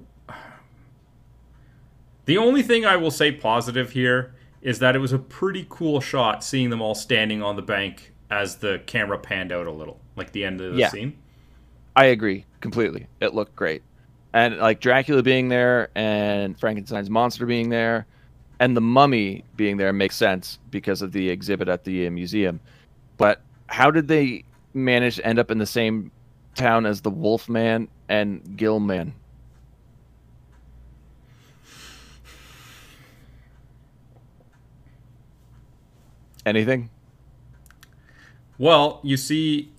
The only thing I will say positive here is that it was a pretty cool shot seeing them all standing on the bank as the camera panned out a little, like the end of the
Yeah.
scene.
I agree completely. It looked great. And like Dracula being there and Frankenstein's monster being there and the mummy being there makes sense because of the exhibit at the uh, museum. But how did they manage to end up in the same town as the Wolfman and Gillman? Anything?
Well, you see,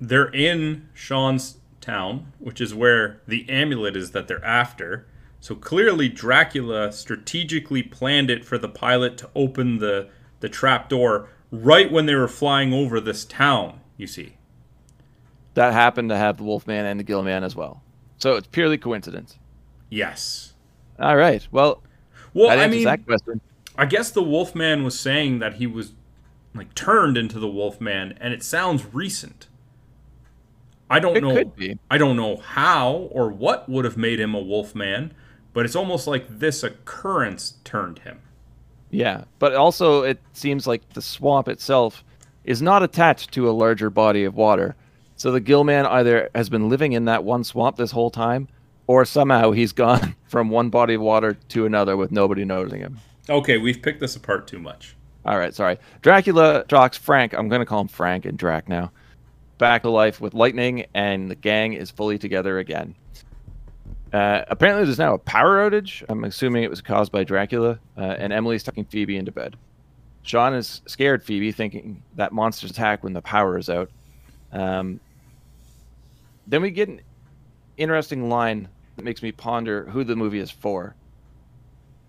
they're in Sean's town, which is where the amulet is that they're after. So clearly, Dracula strategically planned it for the pilot to open the the trap door right when they were flying over this town. You see,
That happened to have the Wolfman and the Gillman as well. So it's purely coincidence.
yes.
All right. Well,
Well,
that
I mean,
that question.
I guess the Wolfman was saying that he was like turned into the Wolfman, and it sounds recent. I don't
It
know.
could be.
I don't know how or what would have made him a Wolfman, but it's almost like this occurrence turned him.
Yeah, but also it seems like the swamp itself is not attached to a larger body of water. So the Gillman either has been living in that one swamp this whole time, or somehow he's gone from one body of water to another with nobody noticing him.
Okay, we've picked this apart too much.
All right, sorry. Dracula shocks Frank. I'm going to call him Frank and Drac now. Back to life with lightning, and the gang is fully together again. Uh, apparently, there's now a power outage. I'm assuming it was caused by Dracula, uh, and Emily's tucking Phoebe into bed. Sean is scared Phoebe, thinking that monsters attack when the power is out. Um, then we get an interesting line that makes me ponder who the movie is for.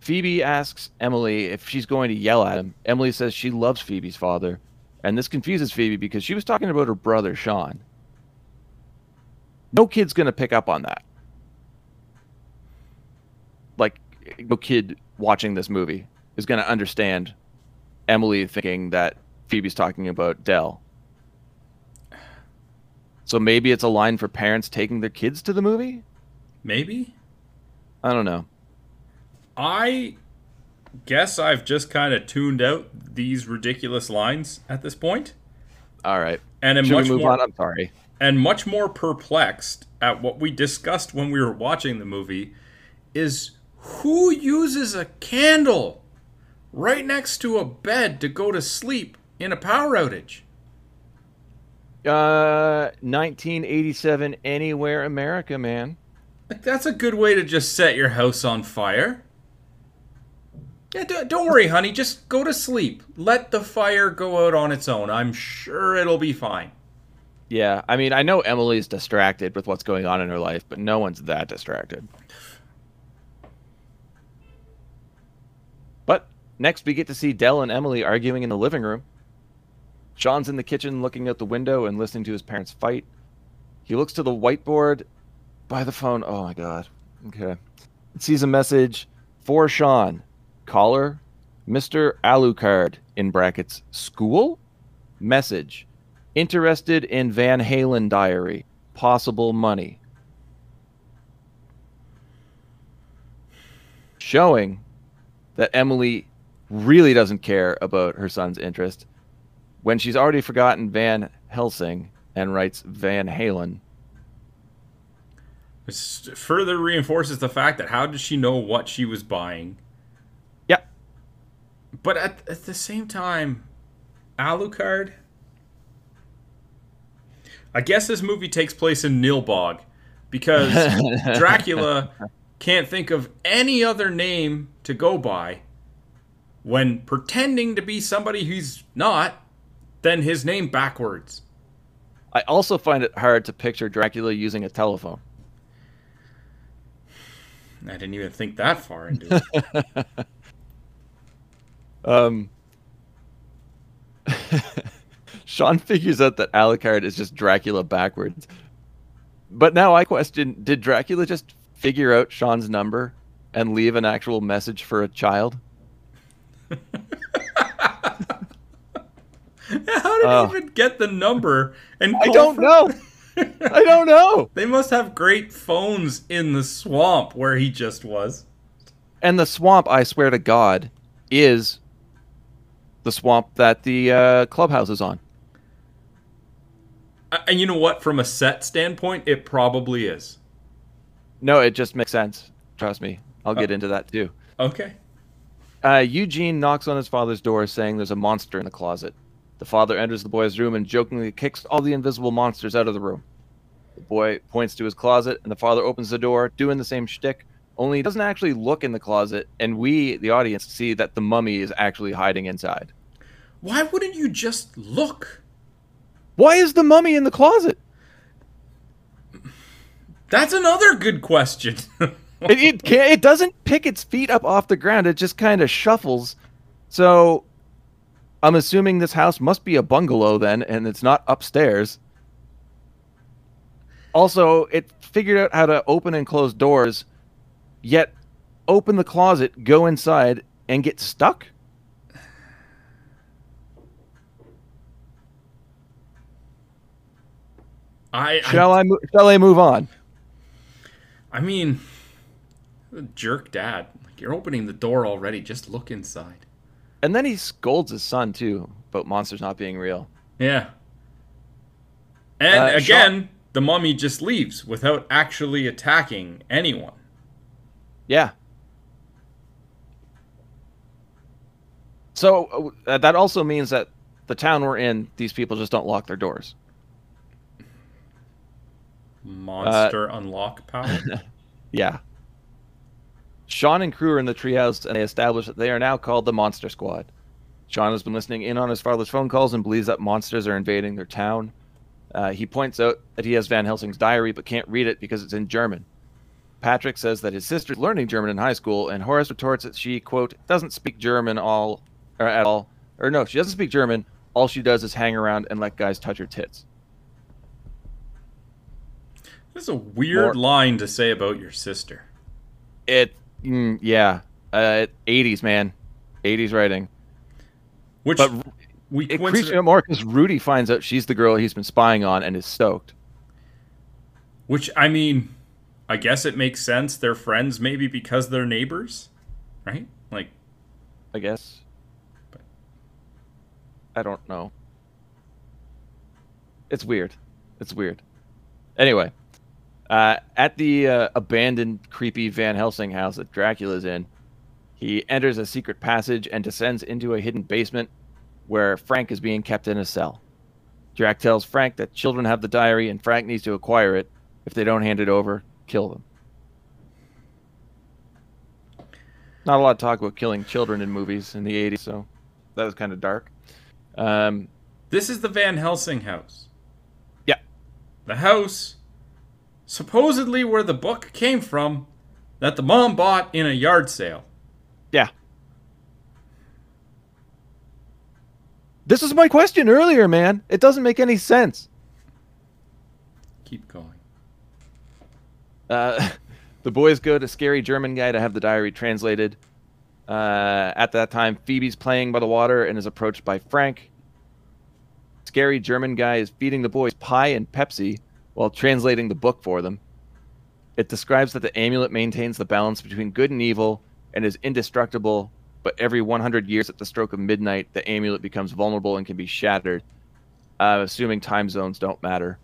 Phoebe asks Emily if she's going to yell at him. Emily says she loves Phoebe's father, and this confuses Phoebe because she was talking about her brother Sean. No kid's going to pick up on that. Like, no kid watching this movie is going to understand Emily thinking that Phoebe's talking about Dell. So maybe it's a line for parents taking their kids to the movie?
Maybe.
I don't know.
I guess I've just kind of tuned out these ridiculous lines at this point,
All right.
and am
Should
much
move
more
on? I'm sorry.
and much more perplexed at what we discussed when we were watching the movie is who uses a candle right next to a bed to go to sleep in a power outage.
Uh, 1987, anywhere America, man.
Like that's a good way to just set your house on fire. Yeah, don't, don't worry, honey. Just go to sleep. Let the fire go out on its own. I'm sure it'll be fine.
Yeah, I mean, I know Emily's distracted with what's going on in her life, but no one's that distracted. But next, we get to see Dell and Emily arguing in the living room. Sean's in the kitchen looking out the window and listening to his parents fight. He looks to the whiteboard by the phone. Oh my god. Okay. Sees a message for Sean. Caller, Mr. Alucard, in brackets, school? Message. Interested in Van Halen diary. Possible money. Showing that Emily really doesn't care about her son's interest when she's already forgotten Van Helsing and writes Van Halen.
This further reinforces the fact that how did she know what she was buying? But at, at the same time, Alucard. I guess this movie takes place in Nilbog because Dracula can't think of any other name to go by when pretending to be somebody he's not, then his name backwards.
I also find it hard to picture Dracula using a telephone.
I didn't even think that far into it.
Um, Sean figures out that Alucard is just Dracula backwards. But now I question did Dracula just figure out Sean's number and leave an actual message for a child?
How did
Oh.
he even get the number? And
I don't
for-
know. I don't know.
They must have great phones in the swamp where he just was.
And the swamp, I swear to God, is the swamp that the uh, clubhouse is on.
And you know what? From a set standpoint, it probably is.
No, it just makes sense. Trust me. I'll get into that too.
Okay.
Uh, Eugene knocks on his father's door saying there's a monster in the closet. The father enters the boy's room and jokingly kicks all the invisible monsters out of the room. The boy points to his closet, and the father opens the door, doing the same shtick, only he doesn't actually look in the closet, and we, the audience, see that the mummy is actually hiding inside.
Why wouldn't you just look?
Why is the mummy in the closet?
That's another good question.
It, it, can't, it doesn't pick its feet up off the ground, it just kind of shuffles. So I'm assuming this house must be a bungalow then, and it's not upstairs. Also, it figured out how to open and close doors, yet open the closet, go inside, and get stuck?
I,
Shall
I,
I, mo- shall I move on?
I mean, jerk dad. Like you're opening the door already. Just look inside.
And then he scolds his son, too, about monsters not being real.
Yeah. And
Uh,
again, the mummy just leaves without actually attacking anyone.
Yeah. So uh, that also means that the town we're in, these people just don't lock their doors.
Monster unlock power.
Yeah. Sean and crew are in the treehouse, and they establish that they are now called the Monster Squad. Sean has been listening in on his father's phone calls and believes that monsters are invading their town. Uh, he points out that he has Van Helsing's diary but can't read it because it's in German. Patrick says that his sister's learning German in high school, and Horace retorts that she, quote, doesn't speak German all or at all. Or no, she doesn't speak German. All she does is hang around and let guys touch her tits.
That's a weird
More-
line to say about your sister.
It, mm, yeah, uh, 80s, man. 80s writing.
Which
But
we
It creeps me out more because Rudy finds out she's the girl he's been spying on and is stoked.
Which I mean, I guess it makes sense. They're friends, maybe because they're neighbors, right? Like,
I guess. But. I don't know. It's weird. It's weird. Anyway, uh, at the uh, abandoned, creepy Van Helsing house that Dracula's in, he enters a secret passage and descends into a hidden basement where Frank is being kept in a cell. Drac tells Frank that children have the diary and Frank needs to acquire it. If they don't hand it over, kill them. Not a lot of talk about killing children in movies in the 80s, so that was kind of dark. Um,
this is the Van Helsing house.
Yeah.
The house, supposedly where the book came from, that the mom bought in a yard sale.
yeah. This is my question earlier, man. It doesn't make any sense.
Keep going.
Uh, The boys go to scary German guy to have the diary translated. Uh, at that time, Phoebe's playing by the water and is approached by Frank. Scary German guy is feeding the boys pie and Pepsi while translating the book for them. It describes that the amulet maintains the balance between good and evil and is indestructible, but every 100 years at the stroke of midnight, the amulet becomes vulnerable and can be shattered, uh, assuming time zones don't matter.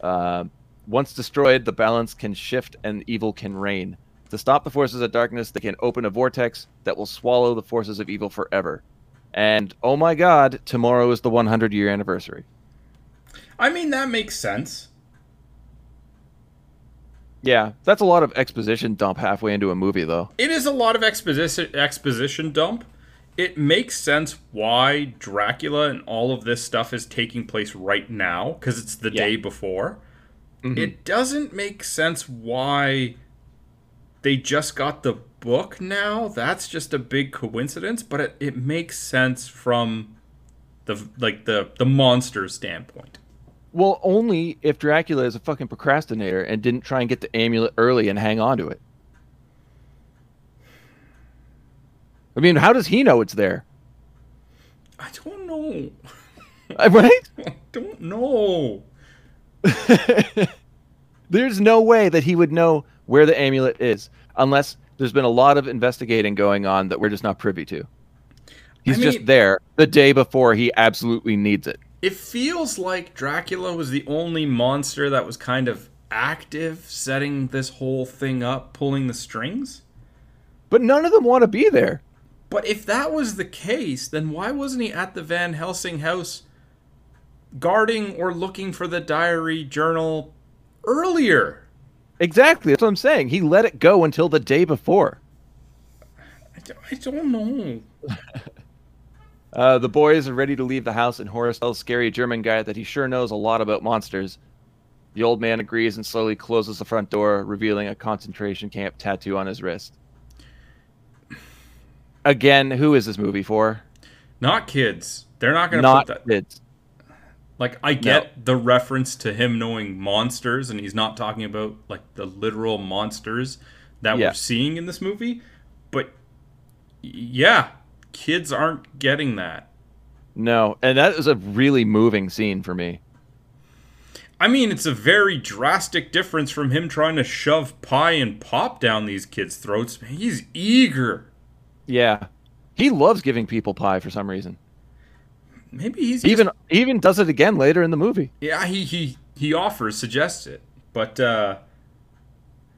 Uh, once destroyed, the balance can shift and evil can reign. To stop the forces of darkness, they can open a vortex that will swallow the forces of evil forever. And oh my god, tomorrow is the 100 year anniversary.
I mean, that makes sense.
Yeah, that's a lot of exposition dump halfway into a movie, though.
It is a lot of exposition exposition dump. It makes sense why Dracula and all of this stuff is taking place right now because it's the
Yeah.
day before.
Mhm.
It doesn't make sense why they just got the book now. That's just a big coincidence, but it, it makes sense from the like the the monster standpoint.
Well, only if Dracula is a fucking procrastinator and didn't try and get the amulet early and hang on to it. I mean, how does he know it's there?
I don't know.
Uh, Right?
I don't know.
There's no way that he would know where the amulet is unless there's been a lot of investigating going on that we're just not privy to. He's
I
just there the day before he absolutely needs it.
It feels like Dracula was the only monster that was kind of active, setting this whole thing up, pulling the strings.
But none of them want to be there.
But if that was the case, then why wasn't he at the Van Helsing house guarding or looking for the diary journal earlier?
Exactly. That's what I'm saying. He let it go until the day before.
I don't, know.
Uh, the boys are ready to leave the house, and Horace tells scary German guy that he sure knows a lot about monsters. The old man agrees and slowly closes the front door, revealing a concentration camp tattoo on his wrist. Again, who is this movie for?
Not kids. They're not going to
Not
put that.
kids.
Like I get the reference to him knowing monsters, and he's not talking about like the literal monsters that
Yeah.
we're seeing in this movie. But yeah, kids aren't getting that.
No, and that is a really moving scene for me.
I mean, it's a very drastic difference from him trying to shove pie and pop down these kids' throats. He's eager.
Yeah, he loves giving people pie for some reason.
Maybe he's just-
Even even does it again later in the movie.
yeah. He he he offers, suggests it, but uh,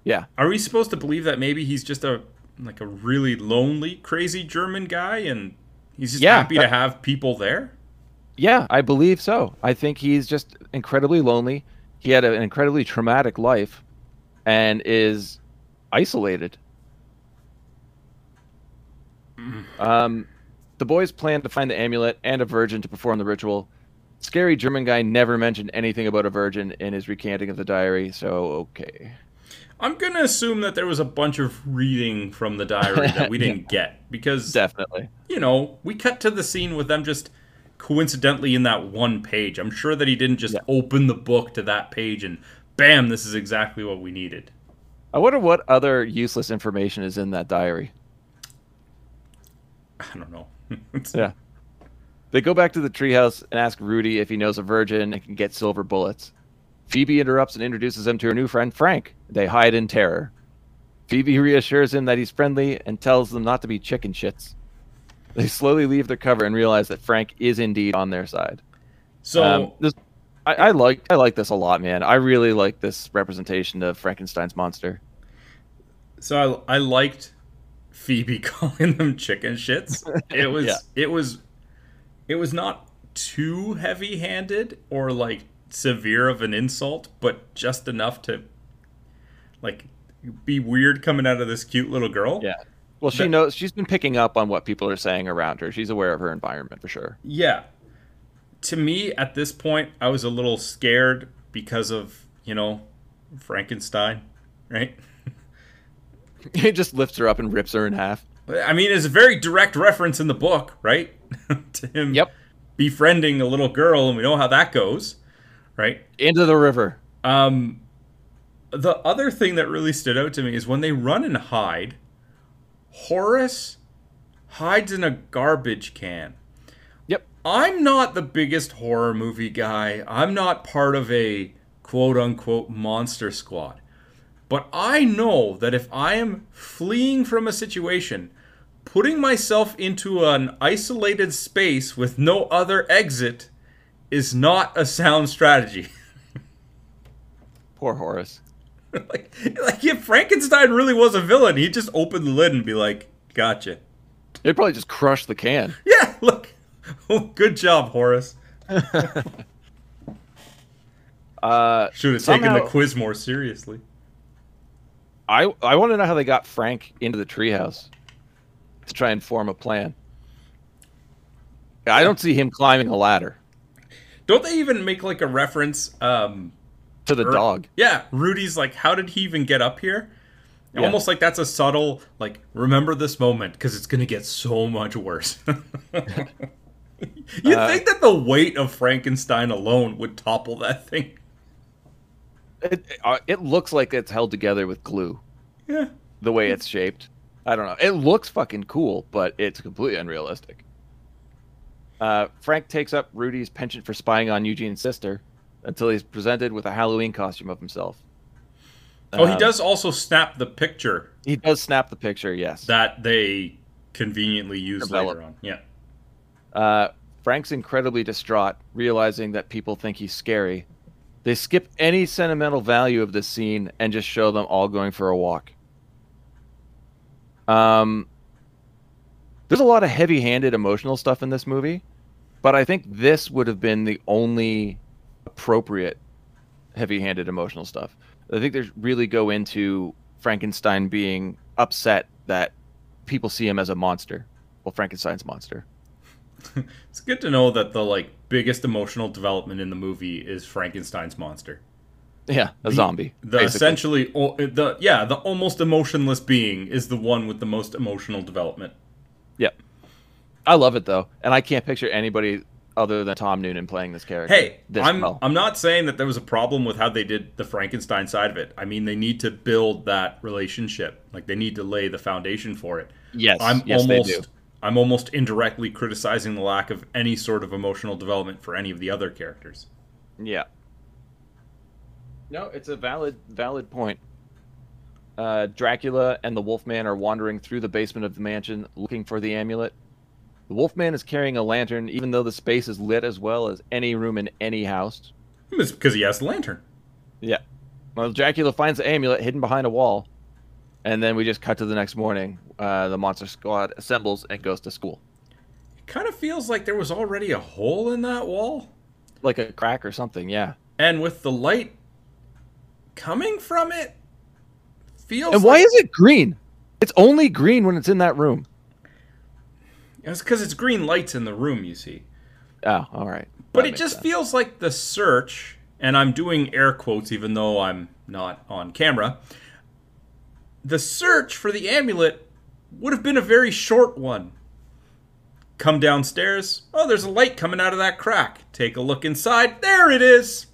Yeah,
Are we supposed to believe that maybe he's just a like a really lonely, crazy German guy, and he's just
Yeah,
happy to have people there?
yeah, I believe so. I think he's just incredibly lonely. He had an incredibly traumatic life, and is isolated. Um, the boys plan to find the amulet and a virgin to perform the ritual. Scary German guy never mentioned anything about a virgin in his recanting of the diary, so okay.
I'm gonna assume that there was a bunch of reading from the diary that we didn't get because
Definitely.
you know we cut to the scene with them just coincidentally in that one page. I'm sure that he didn't just
Yeah.
open the book to that page and bam, this is exactly what we needed.
I wonder what other useless information is in that diary.
I don't know.
Yeah. They go back to the treehouse and ask Rudy if he knows a virgin and can get silver bullets. Phoebe interrupts and introduces him to her new friend, Frank. They hide in terror. Phoebe reassures him that he's friendly and tells them not to be chicken shits. They slowly leave their cover and realize that Frank is indeed on their side.
So
Um, this, I, I like I like this a lot, man. I really like this representation of Frankenstein's monster.
So I, I liked Phoebe calling them chicken shits. It was
Yeah.
it was it was not too heavy-handed or like severe of an insult, but just enough to like be weird coming out of this cute little girl.
Yeah. Well, she knows she's been picking up on what people are saying around her. She's aware of her environment for sure.
Yeah. To me at this point I was a little scared because of, you know, Frankenstein, right?
He just lifts her up and rips her in half.
I mean, it's a very direct reference in the book, right? to him
Yep.
befriending a little girl, and we know how that goes, right?
Into the river.
Um, the other thing that really stood out to me is when they run and hide, Horace hides in a garbage can.
Yep.
I'm not the biggest horror movie guy. I'm not part of a quote unquote monster squad. But I know that if I am fleeing from a situation, putting myself into an isolated space with no other exit is not a sound strategy.
Poor Horace.
like, like if Frankenstein really was a villain, he'd just open the lid and be like, "Gotcha."
They'd probably just crush the can.
Yeah, look. Oh, good job, Horace.
Uh,
Should have taken the quiz more seriously.
I I want to know how they got Frank into the treehouse to try and form a plan. I don't see him climbing a ladder
Don't they even make like a reference? Um,
to the
er-
dog.
Yeah, Rudy's like, "How did he even get up here?"
Yeah.
Almost like that's a subtle, like, remember this moment because it's gonna get so much worse. you
Uh,
think that the weight of Frankenstein alone would topple that thing?
It, uh, it looks like it's held together with glue.
Yeah.
The way it's shaped. I don't know. It looks fucking cool, but it's completely unrealistic. Uh, Frank takes up Rudy's penchant for spying on Eugene's sister until he's presented with a Halloween costume of himself.
Oh, he
Um,
does also snap the picture
He does snap the picture, yes.
that they conveniently use
Develop.
later on. Yeah.
Uh, Frank's incredibly distraught, realizing that people think he's scary. They skip any sentimental value of this scene and just show them all going for a walk. Um, there's a lot of heavy-handed emotional stuff in this movie, but I think this would have been the only appropriate heavy-handed emotional stuff. I think they really go into Frankenstein being upset that people see him as a monster. Well, Frankenstein's monster.
It's good to know that the like biggest emotional development in the movie is Frankenstein's monster.
Yeah, a zombie.
The
basically.
essentially the yeah, the almost emotionless being is the one with the most emotional development.
Yep. I love it though, and I can't picture anybody other than Tom Noonan playing this character.
Hey,
this
I'm
well.
I'm not saying that there was a problem with how they did the Frankenstein side of it. I mean, they need to build that relationship. Like they need to lay the foundation for it.
yes,
I'm
yes, they do.
almost I'm almost indirectly criticizing the lack of any sort of emotional development for any of the other characters.
Yeah. No, it's a valid valid point. Uh, Dracula and the Wolfman are wandering through the basement of the mansion looking for the amulet. The Wolfman is carrying a lantern, even though the space is lit as well as any room in any house.
It's because he has the lantern.
Yeah. Well, Dracula finds the amulet hidden behind a wall, and then we just cut to the next morning. Uh, the monster squad assembles and goes to school,
It kind of feels like there was already a hole in that wall,
like a crack or something. Yeah.
and with the light coming from it, feels.
And why
like-
is it green? It's only green when it's in that room.
It's because it's green lights in the room. You see.
Oh, all right.
But it just
sense.
feels like the search, and I'm doing air quotes even though I'm not on camera. The search for the amulet would have been a very short one. Come downstairs. Oh, there's a light coming out of that crack. Take a look inside. There it is.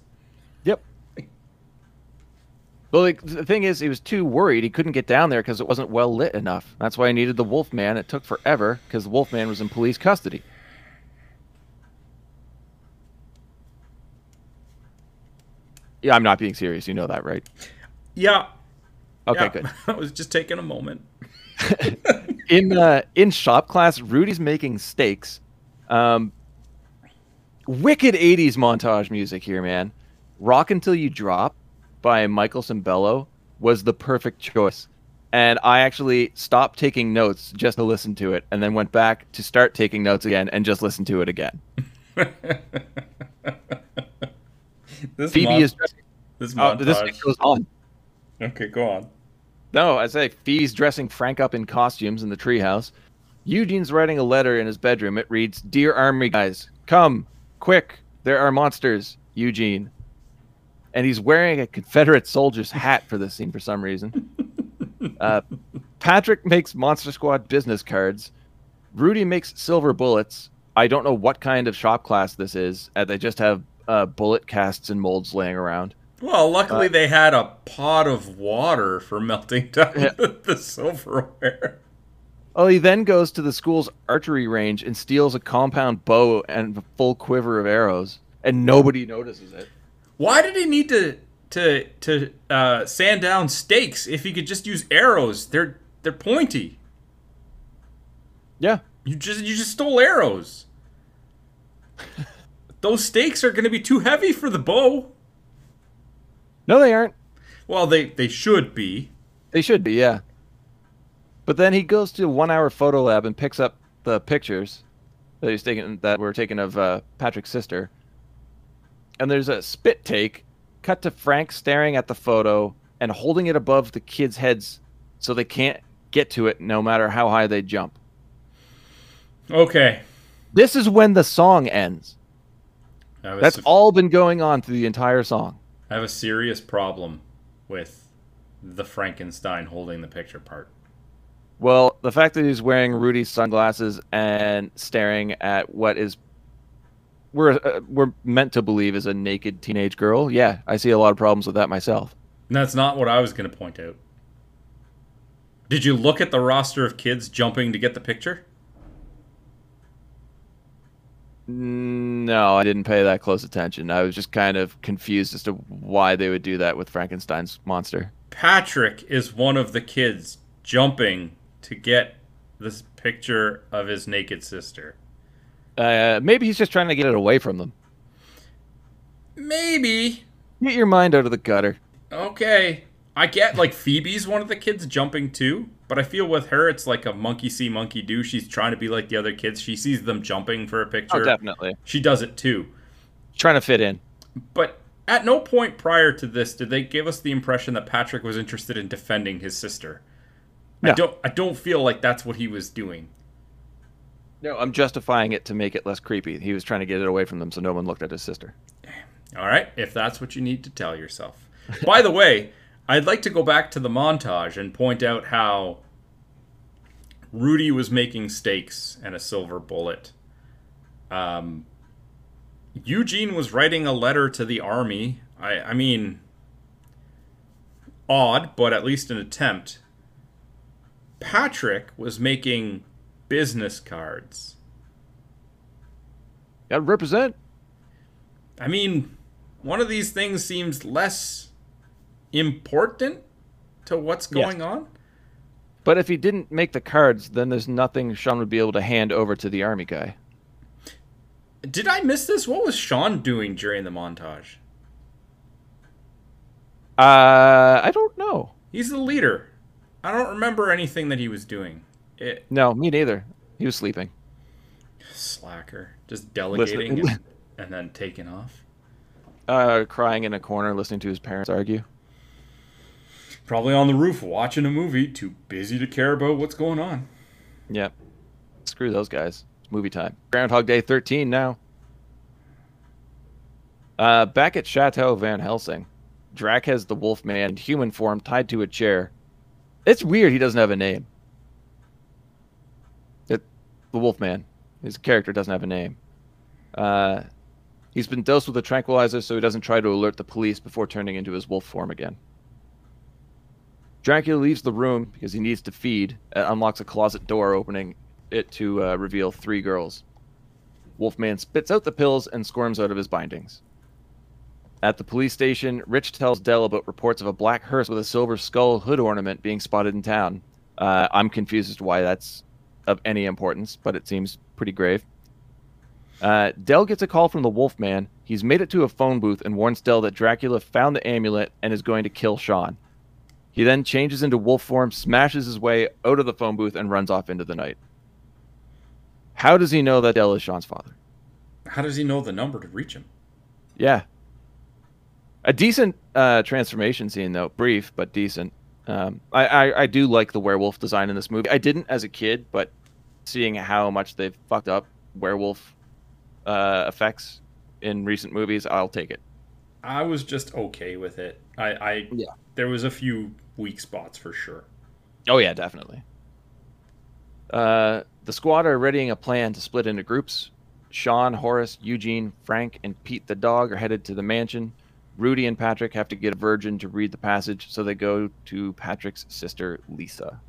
Well, like, the thing is, he was too worried. He couldn't get down there because it wasn't well lit enough. That's why he needed the Wolfman. It took forever because the Wolfman was in police custody. Yeah, I'm not being serious. You know that, right?
Yeah.
Okay,
yeah.
good.
I was just taking a moment.
in uh, in shop class, Rudy's making stakes. Um, wicked '80s montage music here, man. "Rock Until You Drop" by Michael Sembello was the perfect choice, and I actually stopped taking notes just to listen to it, and then went back to start taking notes again and just listen to it again.
This
Phoebe is
this
oh, this
montage.
goes on.
Okay, go on.
No, I say Phoebe's dressing Frank up in costumes in the treehouse. Eugene's writing a letter in his bedroom. It reads, "Dear Army guys, come quick! There are monsters." Eugene, and he's wearing a Confederate soldier's hat for this scene for some reason. Uh, Patrick makes Monster Squad business cards. Rudy makes silver bullets. I don't know what kind of shop class this is. Uh, they just have uh, bullet casts and molds laying around.
Well, luckily
Uh,
they had a pot of water for melting down
Yeah.
the silverware.
Oh, he then goes to the school's archery range and steals a compound bow and a full quiver of arrows, and nobody notices it.
Why did he need to to to uh, sand down stakes if he could just use arrows? They're they're pointy.
Yeah.
You just you just stole arrows. Those stakes are going to be too heavy for the bow.
No, they aren't.
Well, they they should be.
They should be, yeah. But then he goes to one hour photo lab and picks up the pictures that he's taken that were taken of uh, Patrick's sister. And there's a spit take cut to Frank staring at the photo and holding it above the kids' heads so they can't get to it no matter how high they jump.
Okay.
This is when the song ends.
I have a
That's
s-
all been going on through the entire song.
I have a serious problem with the Frankenstein holding the picture part.
Well, the fact that he's wearing Rudy's sunglasses and staring at what is we're uh, we're meant to believe is a naked teenage girl. Yeah, I see a lot of problems with that myself.
And that's not what I was going to point out. Did you look at the roster of kids jumping to get the picture?
No, I didn't pay that close attention. I was just kind of confused as to why they would do that with Frankenstein's monster.
Patrick is one of the kids jumping to get this picture of his naked sister.
Uh, maybe he's just trying to get it away from them.
Maybe.
Get your mind out of the gutter.
Okay. I get like Phoebe's one of the kids jumping too, but I feel with her it's like a monkey see, monkey do. She's trying to be like the other kids. She sees them jumping for a picture.
Oh, definitely
She does it too.
trying to fit in.
But at no point prior to this did they give us the impression that Patrick was interested in defending his sister. I don't I don't feel like that's what he was doing.
No, I'm justifying it to make it less creepy. He was trying to get it away from them so no one looked at his sister.
All right, if that's what you need to tell yourself. By the way, I'd like to go back to the montage and point out how Rudy was making stakes and a silver bullet. Um, Eugene was writing a letter to the army. I, I mean, odd, but at least an attempt. Patrick was making business cards.
Got to represent.
I mean, one of these things seems less important to what's
Yes.
going on.
But if he didn't make the cards, then there's nothing Sean would be able to hand over to the army guy.
Did I miss this? What was Sean doing during the montage?
Uh, I don't know.
He's the leader. I don't remember anything that he was doing. It,
No, me neither. He was sleeping.
slacker, just delegating and, and then taking off.
Uh, crying in a corner, listening to his parents argue.
Probably on the roof watching a movie, too busy to care about what's going on.
Yep. Screw those guys. It's movie time. Groundhog Day 13 now. Uh, back at Chateau Van Helsing, Drac has the Wolfman in human form tied to a chair. It's weird he doesn't have a name. The Wolfman. His character doesn't have a name. Uh, he's been dosed with a tranquilizer so he doesn't try to alert the police before turning into his wolf form again. Dracula leaves the room because he needs to feed and unlocks a closet door, opening it to uh, reveal three girls. Wolfman spits out the pills and squirms out of his bindings. At the police station, Rich tells Dell about reports of a black hearse with a silver skull hood ornament being spotted in town. Uh, I'm confused as to why that's of any importance, but it seems pretty grave. Uh, Dell gets a call from the Wolfman. He's made it to a phone booth and warns Dell that Dracula found the amulet and is going to kill Sean. He then changes into wolf form, smashes his way out of the phone booth, and runs off into the night. How does he know that Dell is Sean's father?
How does he know the number to reach him?
Yeah. A decent uh, transformation scene, though. Brief, but decent. Um, I, I, I do like the werewolf design in this movie. I didn't as a kid, but seeing how much they've fucked up werewolf uh, effects in recent movies, I'll take it.
I was just okay with it. I, I
Yeah.
there was a few weak spots for sure.
Oh yeah, definitely. Uh, the squad are readying a plan to split into groups. Sean, Horace, Eugene, Frank, and Pete the dog are headed to the mansion. Rudy and Patrick have to get a virgin to read the passage, so they go to Patrick's sister, Lisa.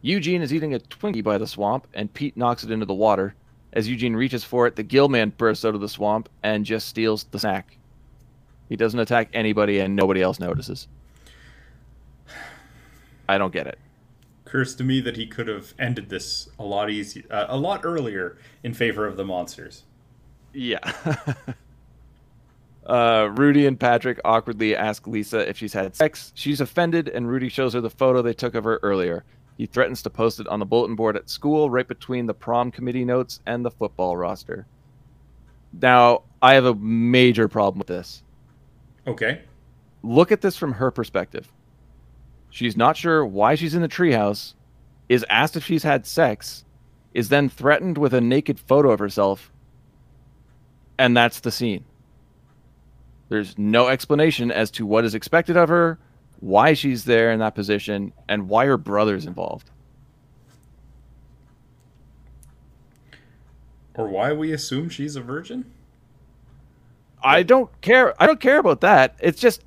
Eugene is eating a Twinkie by the swamp, and Pete knocks it into the water. As Eugene reaches for it, the Gill Man bursts out of the swamp and just steals the snack. He doesn't attack anybody, and nobody else notices. I don't get it.
Occurs to me that he could have ended this a lot easier, uh, a lot earlier in favor of the monsters.
Yeah. uh, Rudy and Patrick awkwardly ask Lisa if she's had sex. She's offended, and Rudy shows her the photo they took of her earlier. He threatens to post it on the bulletin board at school, right between the prom committee notes and the football roster. Now, I have a major problem with this.
Okay.
Look at this from her perspective. She's not sure why she's in the treehouse, is asked if she's had sex, is then threatened with a naked photo of herself, and that's the scene. There's no explanation as to what is expected of her, why she's there in that position, and why her brother's involved.
Or why we assume she's a virgin?
I don't care. I don't care about that. It's just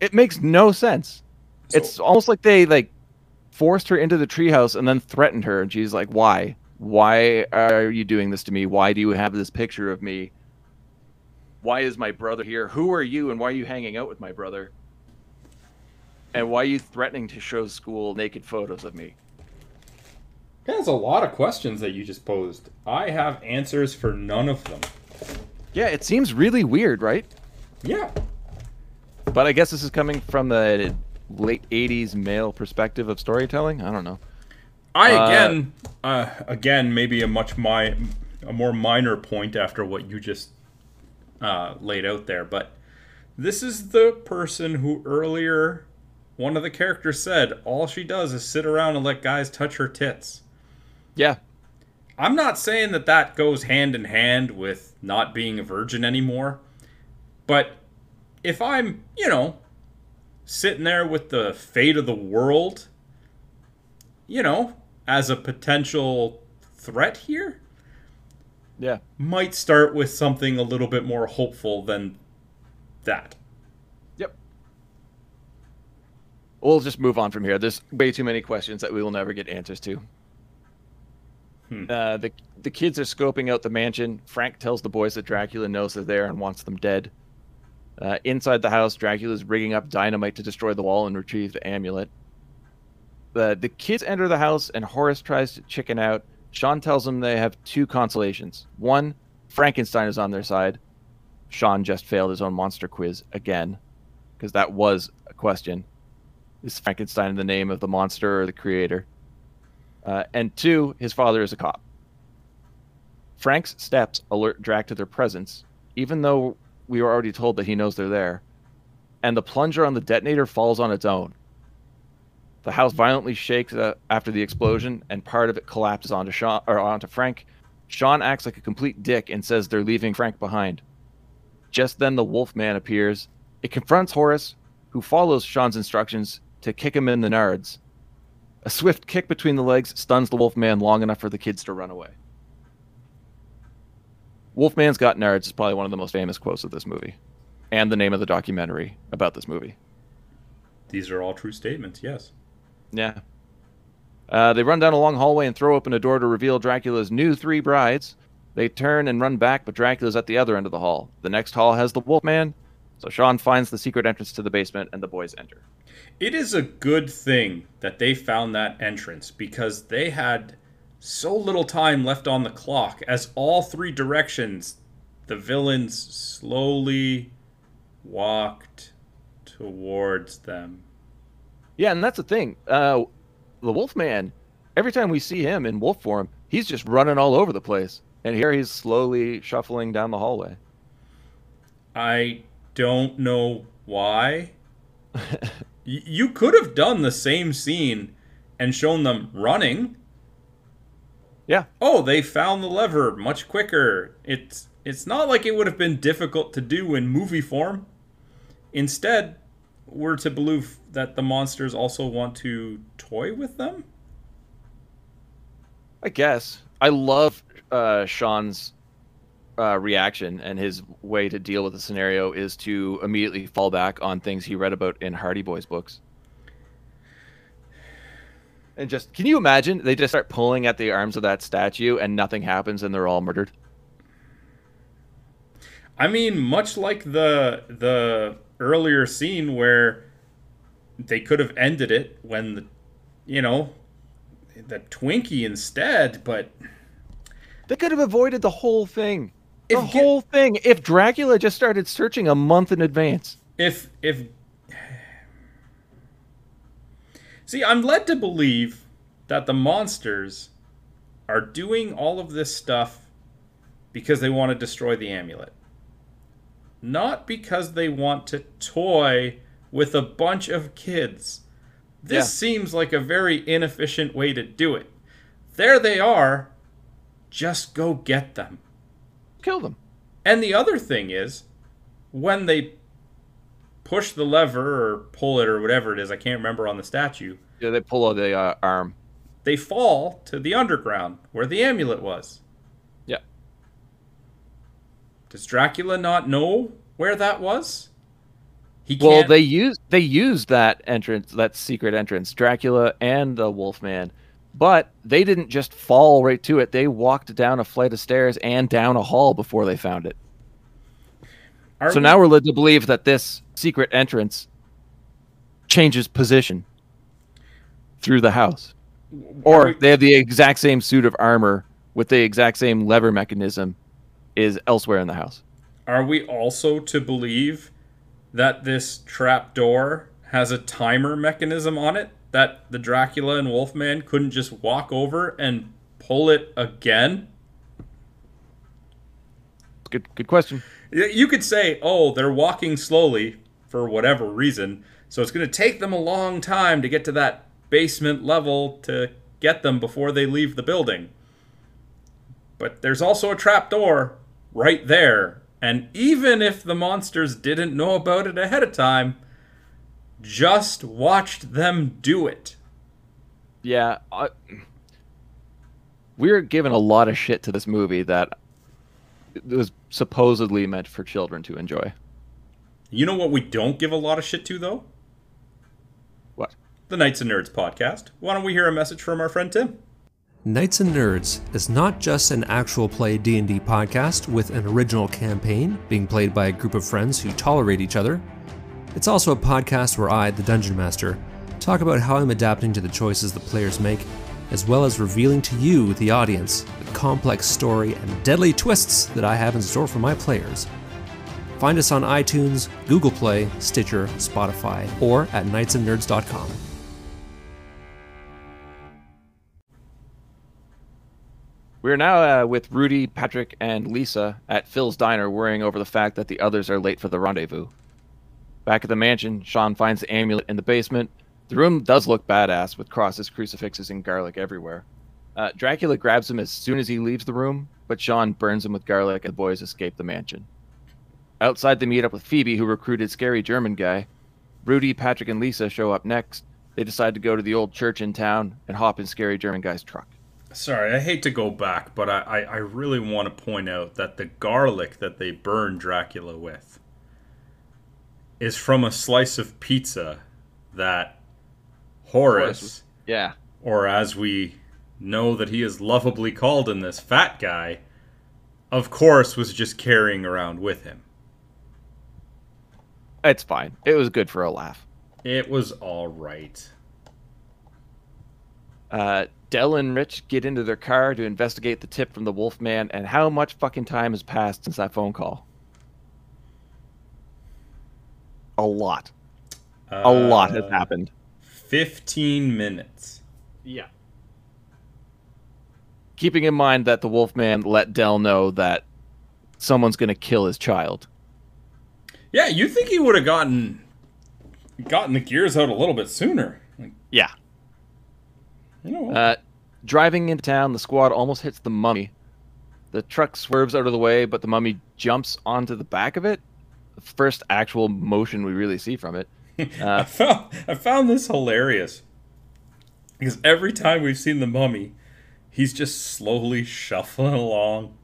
it makes no sense.
So-
it's almost like they like forced her into the treehouse and then threatened her, and she's like, "Why? Why are you doing this to me? Why do you have this picture of me? Why is my brother here? Who are you, and why are you hanging out with my brother? And why are you threatening to show school naked photos of me?"
That's a lot of questions that you just posed. I have answers for none of them.
Yeah, it seems really weird, right?
Yeah.
But I guess this is coming from the late '80s male perspective of storytelling. I don't know.
I
Uh,
again, uh, again, maybe a much my a more minor point after what you just uh, laid out there, but this is the person who earlier one of the characters said all she does is sit around and let guys touch her tits.
Yeah,
I'm not saying that that goes hand in hand with not being a virgin anymore, but if I'm, you know, sitting there with the fate of the world, you know, as a potential threat here,
yeah.
might start with something a little bit more hopeful than that.
Yep. We'll just move on from here. There's way too many questions that we will never get answers to.
Hmm.
Uh, the the kids are scoping out the mansion. Frank tells the boys that Dracula knows they're there and wants them dead. Uh, inside the house, Dracula's rigging up dynamite to destroy the wall and retrieve the amulet. The the kids enter the house and Horace tries to chicken out. Sean tells them they have two consolations. One, Frankenstein is on their side. Sean just failed his own monster quiz again, because that was a question. Is Frankenstein the name of the monster or the creator? Uh, and two, his father is a cop. Frank's steps alert Drac to their presence, even though we were already told that he knows they're there. And the plunger on the detonator falls on its own. The house violently shakes uh, after the explosion, and part of it collapses onto Sean or onto Frank. Sean acts like a complete dick and says they're leaving Frank behind. Just then, the Wolfman appears. It confronts Horace, who follows Sean's instructions to kick him in the nards. A swift kick between the legs stuns the Wolfman long enough for the kids to run away. Wolfman's Got Nards is probably one of the most famous quotes of this movie, and the name of the documentary about this movie.
These are all true statements, yes.
Yeah. Uh, they run down a long hallway and throw open a door to reveal Dracula's new three brides. They turn and run back, but Dracula's at the other end of the hall. The next hall has the Wolfman, so Sean finds the secret entrance to the basement, and the boys enter.
It is a good thing that they found that entrance because they had so little time left on the clock as all three directions the villains slowly walked towards them.
Yeah, and that's the thing. Uh, the Wolfman, every time we see him in wolf form, he's just running all over the place. And here he's slowly shuffling down the hallway.
I don't know why. Y- you could have done the same scene and shown them running.
Yeah.
Oh, they found the lever much quicker. It's it's not like it would have been difficult to do in movie form. Instead, we're to believe that the monsters also want to toy with them.
I guess. I love uh, Sean's uh, reaction and his way to deal with the scenario is to immediately fall back on things he read about in Hardy Boys books. And just can you imagine they just start pulling at the arms of that statue and nothing happens and they're all murdered?
I mean, much like the the earlier scene where they could have ended it when the you know the Twinkie instead, but
They could have avoided the whole thing. The
If
whole thing. If Dracula just started searching a month in advance.
if if See, I'm led to believe that the monsters are doing all of this stuff because they want to destroy the amulet. Not because they want to toy with a bunch of kids. This
Yeah.
seems like a very inefficient way to do it. There they are. Just go get them.
Kill them.
And the other thing is, when they push the lever or pull it or whatever it is, I can't remember on the statue,
Yeah, they pull out the uh, arm.
they fall to the underground where the amulet was.
Yeah.
Does Dracula not know where that was? He
Well,
can't.
they used they used that entrance, that secret entrance, Dracula and the Wolfman, but they didn't just fall right to it. They walked down a flight of stairs and down a hall before they found it.
Are
so
we-
now we're led to believe that this secret entrance changes position through the house, or
we-
they have the exact same suit of armor with the exact same lever mechanism is elsewhere in the house.
Are we also to believe that this trap door has a timer mechanism on it that the Dracula and Wolfman couldn't just walk over and pull it again?
Good, good question.
You could say, "Oh, they're walking slowly for whatever reason, so it's going to take them a long time to get to that basement level to get them before they leave the building." But there's also a trap door right there, and even if the monsters didn't know about it ahead of time, just watched them do it.
Yeah, I, we're giving a lot of shit to this movie that was supposedly meant for children to enjoy.
You know what we don't give a lot of shit to though?
What?
The Knights and Nerds podcast. Why don't we hear a message from our friend Tim?
Knights and Nerds is not just an actual play D&D podcast with an original campaign being played by a group of friends who tolerate each other. It's also a podcast where I, the Dungeon Master, talk about how I'm adapting to the choices the players make, as well as revealing to you, the audience, the complex story and deadly twists that I have in store for my players. Find us on iTunes, Google Play, Stitcher, Spotify, or at knightsandnerds.com.
We're now uh, with Rudy, Patrick, and Lisa at Phil's diner, worrying over the fact that the others are late for the rendezvous. Back at the mansion, Sean finds the amulet in the basement. The room does look badass with crosses, crucifixes, and garlic everywhere. Uh, Dracula grabs him as soon as he leaves the room, but Sean burns him with garlic and the boys escape the mansion. Outside, they meet up with Phoebe, who recruited Scary German Guy. Rudy, Patrick, and Lisa show up next. They decide to go to the old church in town and hop in Scary German Guy's truck.
Sorry, I hate to go back, but I, I, I really want to point out that the garlic that they burn Dracula with is from a slice of pizza that Horace,
Horace. Yeah.
or as we know that he is lovably called in this, fat guy, of course was just carrying around with him.
It's fine. It was good for a laugh.
It was all right.
Uh, Dell and Rich get into their car to investigate the tip from the Wolfman and how much fucking time has passed since that phone call. A lot. A lot has
Uh,
happened.
15 minutes.
Yeah. Keeping in mind that the Wolfman let Dell know that someone's going to kill his child.
Yeah, you think he would have gotten gotten the gears out a little bit sooner. Like,
Yeah.
You know.
Uh, driving into town, the squad almost hits the mummy. The truck swerves out of the way, but the mummy jumps onto the back of it. The first actual motion we really see from it.
I
Uh,
found I found this hilarious because every time we've seen the mummy, he's just slowly shuffling along.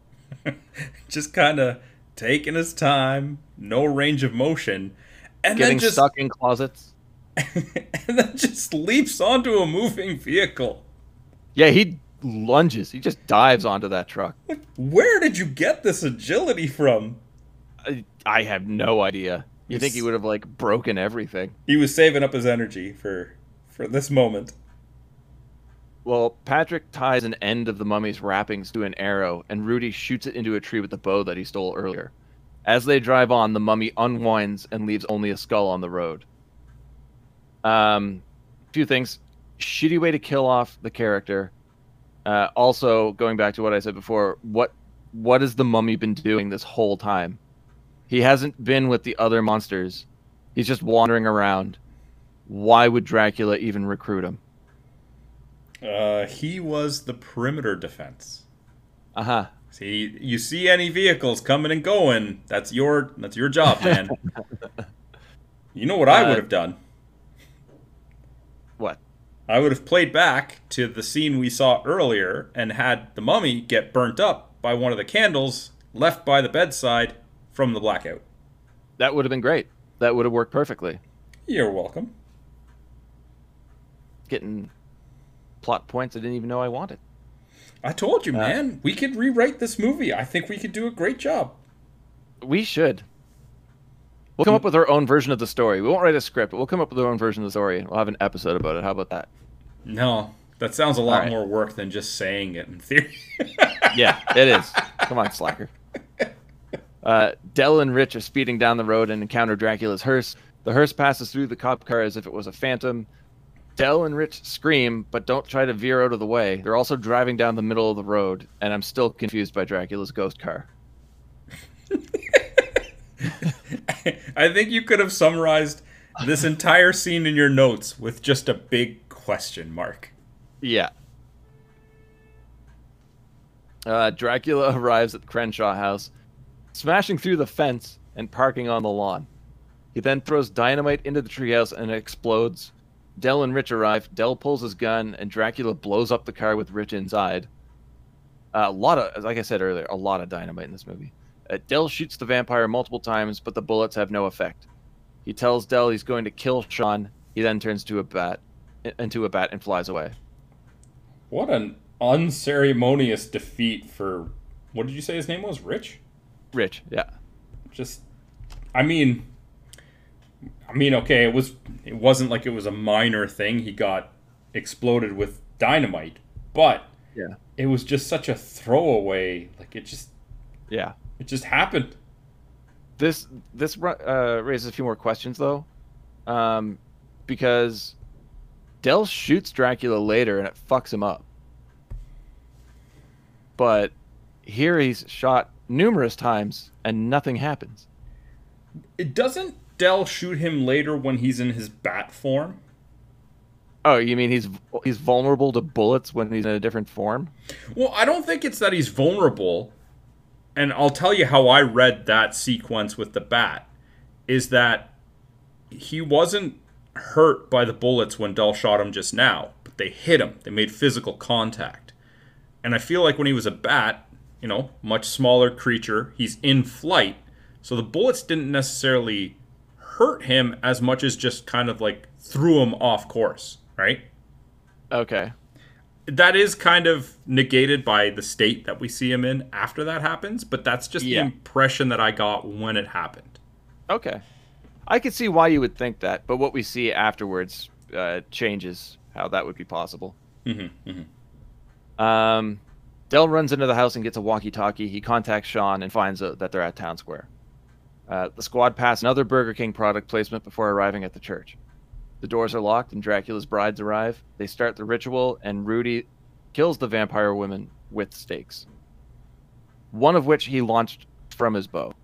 just kind of taking his time, no range of motion, and
Getting
then just
stuck in closets.
and then just leaps onto a moving vehicle.
Yeah, he lunges. He just dives onto that truck.
Where did you get this agility from?
I, I have no idea. You think he would have like broken everything?
He was saving up his energy for for this moment.
Well, Patrick ties an end of the mummy's wrappings to an arrow, and Rudy shoots it into a tree with the bow that he stole earlier. As they drive on, the mummy unwinds and leaves only a skull on the road. Um, few things. Shitty way to kill off the character. Uh, also, going back to what I said before, what what has the mummy been doing this whole time? He hasn't been with the other monsters. He's just wandering around. Why would Dracula even recruit him?
Uh, he was the perimeter defense.
Uh huh.
See, you see any vehicles coming and going, that's your that's your job, man. you know what I
Uh,
would have done? I would have played back to the scene we saw earlier and had the mummy get burnt up by one of the candles left by the bedside from the blackout.
That would have been great. That would have worked perfectly.
You're welcome.
Getting plot points I didn't even know I wanted.
I told you, uh, man. We could rewrite this movie. I think we could do a great job.
We should. We'll come up with our own version of the story. We won't write a script, but we'll come up with our own version of the story. We'll have an episode about it. How about that?
No, that sounds a lot
All right.
more work than just saying it in theory.
Yeah, it is. Come on, slacker. Uh, Dell and Rich are speeding down the road and encounter Dracula's hearse. The hearse passes through the cop car as if it was a phantom. Dell and Rich scream, but don't try to veer out of the way. They're also driving down the middle of the road, and I'm still confused by Dracula's ghost car.
I think you could have summarized this entire scene in your notes with just a big question mark.
Yeah. Uh, Dracula arrives at the Crenshaw house, smashing through the fence and parking on the lawn. He then throws dynamite into the treehouse and it explodes. Dell and Rich arrive. Dell pulls his gun, and Dracula blows up the car with Rich inside. Uh, a lot of, like I said earlier, a lot of dynamite in this movie. Uh, Dell shoots the vampire multiple times, but the bullets have no effect. He tells Dell he's going to kill Sean. He then turns to a bat, into a bat, and flies away.
What an unceremonious defeat for what did you say his name was? Rich?
Rich, yeah.
Just I mean I mean, okay, it was it wasn't like it was a minor thing. He got exploded with dynamite, but
Yeah.
it was just such a throwaway. Like it just
Yeah.
it just happened.
This this uh, raises a few more questions though, um, because Dell shoots Dracula later and it fucks him up. But here he's shot numerous times and nothing happens.
It doesn't Dell shoot him later when he's in his bat form?
Oh, you mean he's he's vulnerable to bullets when he's in a different form?
Well, I don't think it's that he's vulnerable. And I'll tell you how I read that sequence with the bat is that he wasn't hurt by the bullets when Dell shot him just now, but they hit him. They made physical contact. And I feel like when he was a bat, you know, much smaller creature, he's in flight. So the bullets didn't necessarily hurt him as much as just kind of like threw him off course, right?
Okay.
That is kind of negated by the state that we see him in after that happens, but that's just
Yeah.
the impression that I got when it happened.
Okay. I could see why you would think that, but what we see afterwards uh, changes how that would be possible.
Mm-hmm,
Um, Dell runs into the house and gets a walkie-talkie. He contacts Sean and finds out that they're at Town Square. Uh, the squad pass another Burger King product placement before arriving at the church. The doors are locked and Dracula's brides arrive. They start the ritual, and Rudy kills the vampire women with stakes. One of which he launched from his bow.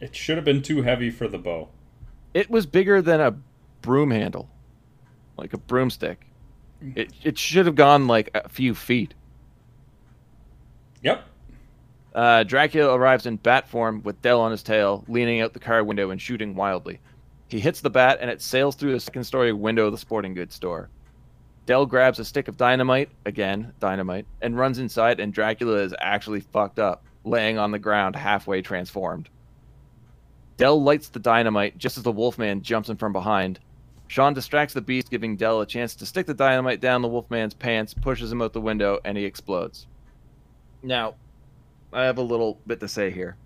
It should have been too heavy for the bow.
It was bigger than a broom handle, like a broomstick. It it should have gone like a few feet.
Yep.
Uh, Dracula arrives in bat form with Dell on his tail, leaning out the car window and shooting wildly. He hits the bat and it sails through the second story window of the sporting goods store. Dell grabs a stick of dynamite, again, dynamite, and runs inside, and Dracula is actually fucked up, laying on the ground halfway transformed. Dell lights the dynamite just as the Wolfman jumps in from behind. Sean distracts the beast, giving Dell a chance to stick the dynamite down the Wolfman's pants, pushes him out the window, and he explodes. Now, I have a little bit to say here.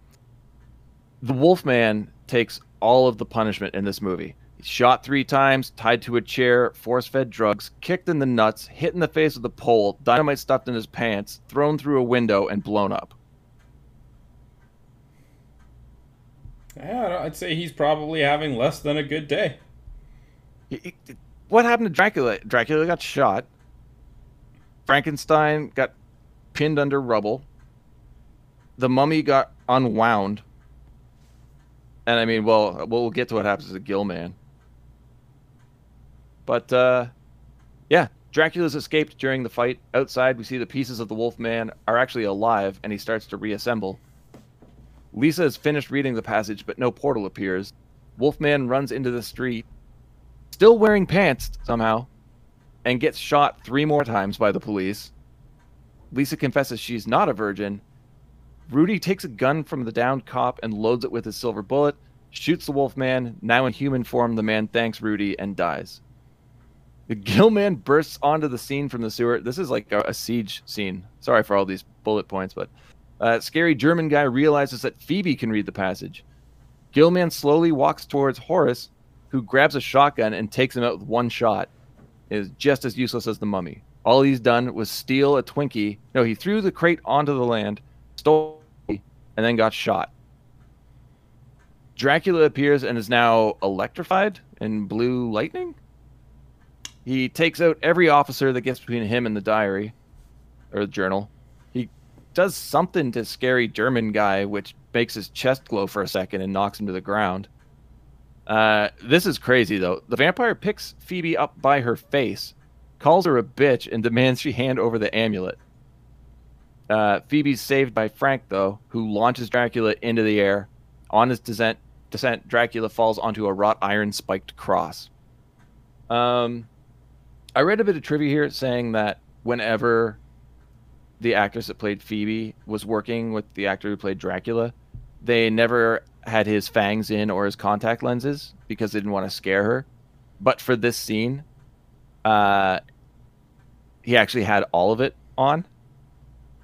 The Wolfman takes all of the punishment in this movie. He's shot three times, tied to a chair, force fed drugs, kicked in the nuts, hit in the face with a pole, dynamite stuffed in his pants, thrown through a window, and blown up.
Yeah, I'd say he's probably having less than a good day.
What happened to Dracula? Dracula got shot. Frankenstein got pinned under rubble. The mummy got unwound. And I mean, well, we'll get to what happens to Gillman. But uh, yeah, Dracula's escaped during the fight. Outside, we see the pieces of the Wolfman are actually alive, and he starts to reassemble. Lisa has finished reading the passage, but no portal appears. Wolfman runs into the street, still wearing pants somehow, and gets shot three more times by the police. Lisa confesses she's not a virgin. Rudy takes a gun from the downed cop and loads it with his silver bullet, shoots the Wolfman. Now in human form, the man thanks Rudy and dies. The Gillman bursts onto the scene from the sewer. This is like a, a siege scene. Sorry for all these bullet points, but uh, scary German guy realizes that Phoebe can read the passage. Gillman slowly walks towards Horace, who grabs a shotgun and takes him out with one shot. It is just as useless as the mummy. All he's done was steal a Twinkie. No, he threw the crate onto the land, stole, and then got shot. Dracula appears and is now electrified in blue lightning. He takes out every officer that gets between him and the diary or the journal. He does something to scary German guy, which makes his chest glow for a second and knocks him to the ground. Uh, this is crazy though. The vampire picks Phoebe up by her face, calls her a bitch, and demands she hand over the amulet. Uh, Phoebe's saved by Frank though, who launches Dracula into the air. On his descent, descent, Dracula falls onto a wrought iron spiked cross. Um, I read a bit of trivia here saying that whenever the actress that played Phoebe was working with the actor who played Dracula, they never had his fangs in or his contact lenses because they didn't want to scare her. But for this scene, uh, he actually had all of it on.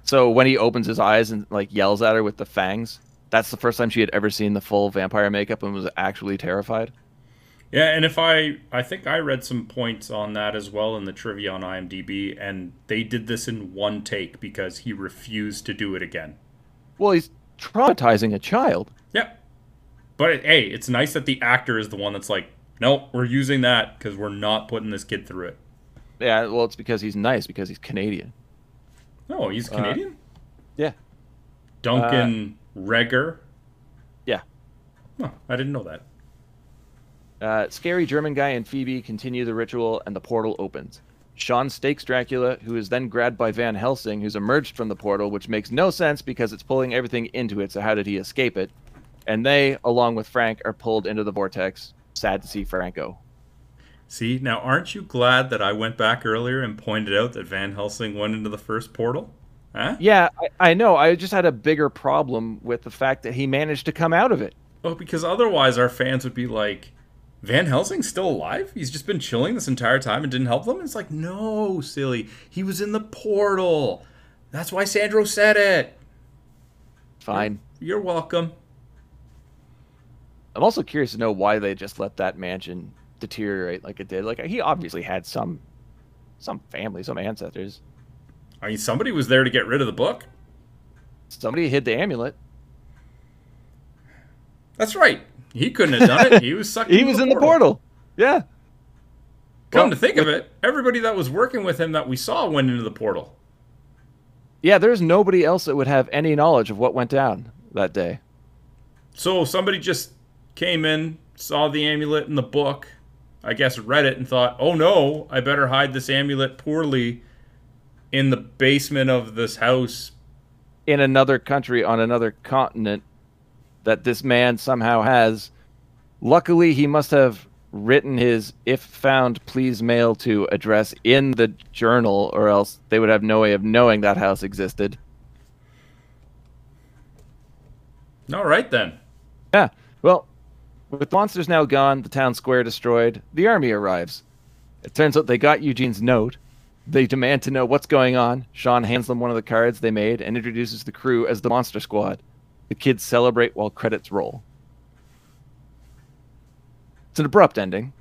So when he opens his eyes and like yells at her with the fangs, that's the first time she had ever seen the full vampire makeup and was actually terrified.
Yeah, and if I I think I read some points on that as well in the trivia on IMDb and they did this in one take because he refused to do it again.
Well, he's traumatizing a child.
Yeah. But hey, it's nice that the actor is the one that's like, "Nope, we're using that cuz we're not putting this kid through it."
Yeah, well, it's because he's nice because he's Canadian.
No, he's Canadian?
Yeah.
Duncan Regehr?
Yeah.
Oh, I didn't know that.
Uh, scary German guy and Phoebe continue the ritual, and the portal opens. Sean stakes Dracula, who is then grabbed by Van Helsing, who's emerged from the portal, which makes no sense because it's pulling everything into it. So how did he escape it? And they, along with Frank, are pulled into the vortex. Sad to see Franco.
See, now aren't you glad that I went back earlier and pointed out that Van Helsing went into the first portal? Huh?
Yeah, I, I know. I just had a bigger problem with the fact that he managed to come out of it.
Oh, because otherwise our fans would be like, Van Helsing's still alive? He's just been chilling this entire time and didn't help them? It's like, no, silly. He was in the portal. That's why Sandro said it.
Fine.
You're welcome.
I'm also curious to know why they just let that mansion deteriorate like it did. Like he obviously had some some family, some ancestors.
I mean, somebody was there to get rid of the book.
Somebody hid the amulet.
That's right. He couldn't have done it. He was sucked.
He was in the portal. Yeah.
Come
Well,
to think of it, everybody that was working with him that we saw went into the portal.
Yeah, there's nobody else that would have any knowledge of what went down that day.
So somebody just came in, saw the amulet in the book, I guess read it and thought, "Oh no, I better hide this amulet poorly in the basement of this house."
In another country on another continent that this man somehow has. Luckily, he must have written his if found please mail to address in the journal or else they would have no way of knowing that house existed.
All right then.
Yeah. Well, with monsters now gone, the town square destroyed, the army arrives. It turns out they got Eugene's note. They demand to know what's going on. Sean hands them one of the cards they made and introduces the crew as the Monster Squad. The kids celebrate while credits roll. It's an abrupt ending.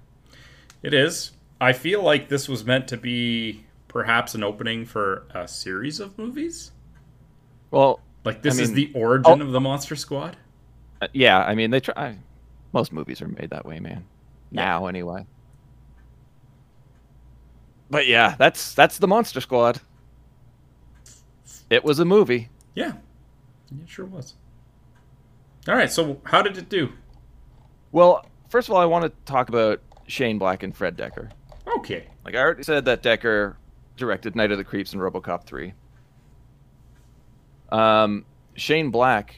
It is. I feel like this was meant to be perhaps an opening for a series of movies.
Well,
Like this
I
is the origin of the Monster Squad.
uh, yeah, I mean they try. Most movies are made that way, man. Now, anyway. But yeah, that's that's the Monster Squad. It was a movie.
Yeah, it sure was. All right, so how did it do?
Well, first of all, I want to talk about Shane Black and Fred Dekker.
Okay.
Like I already said that Dekker directed Night of the Creeps and RoboCop 3. Um, Shane Black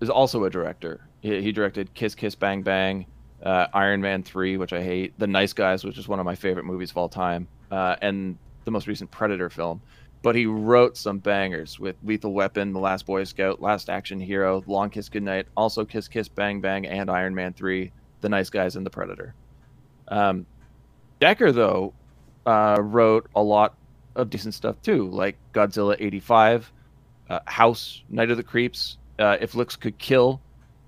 is also a director. He, he directed Kiss Kiss Bang Bang, uh, Iron Man 3, which I hate, The Nice Guys, which is one of my favorite movies of all time, uh, and the most recent Predator film. But he wrote some bangers with Lethal Weapon, The Last Boy Scout, Last Action Hero, Long Kiss Goodnight, also Kiss Kiss Bang Bang, and Iron Man 3, The Nice Guys, and The Predator. Um, Dekker, though, uh, wrote a lot of decent stuff too, like Godzilla 85, uh, House, Night of the Creeps, uh, If Looks Could Kill,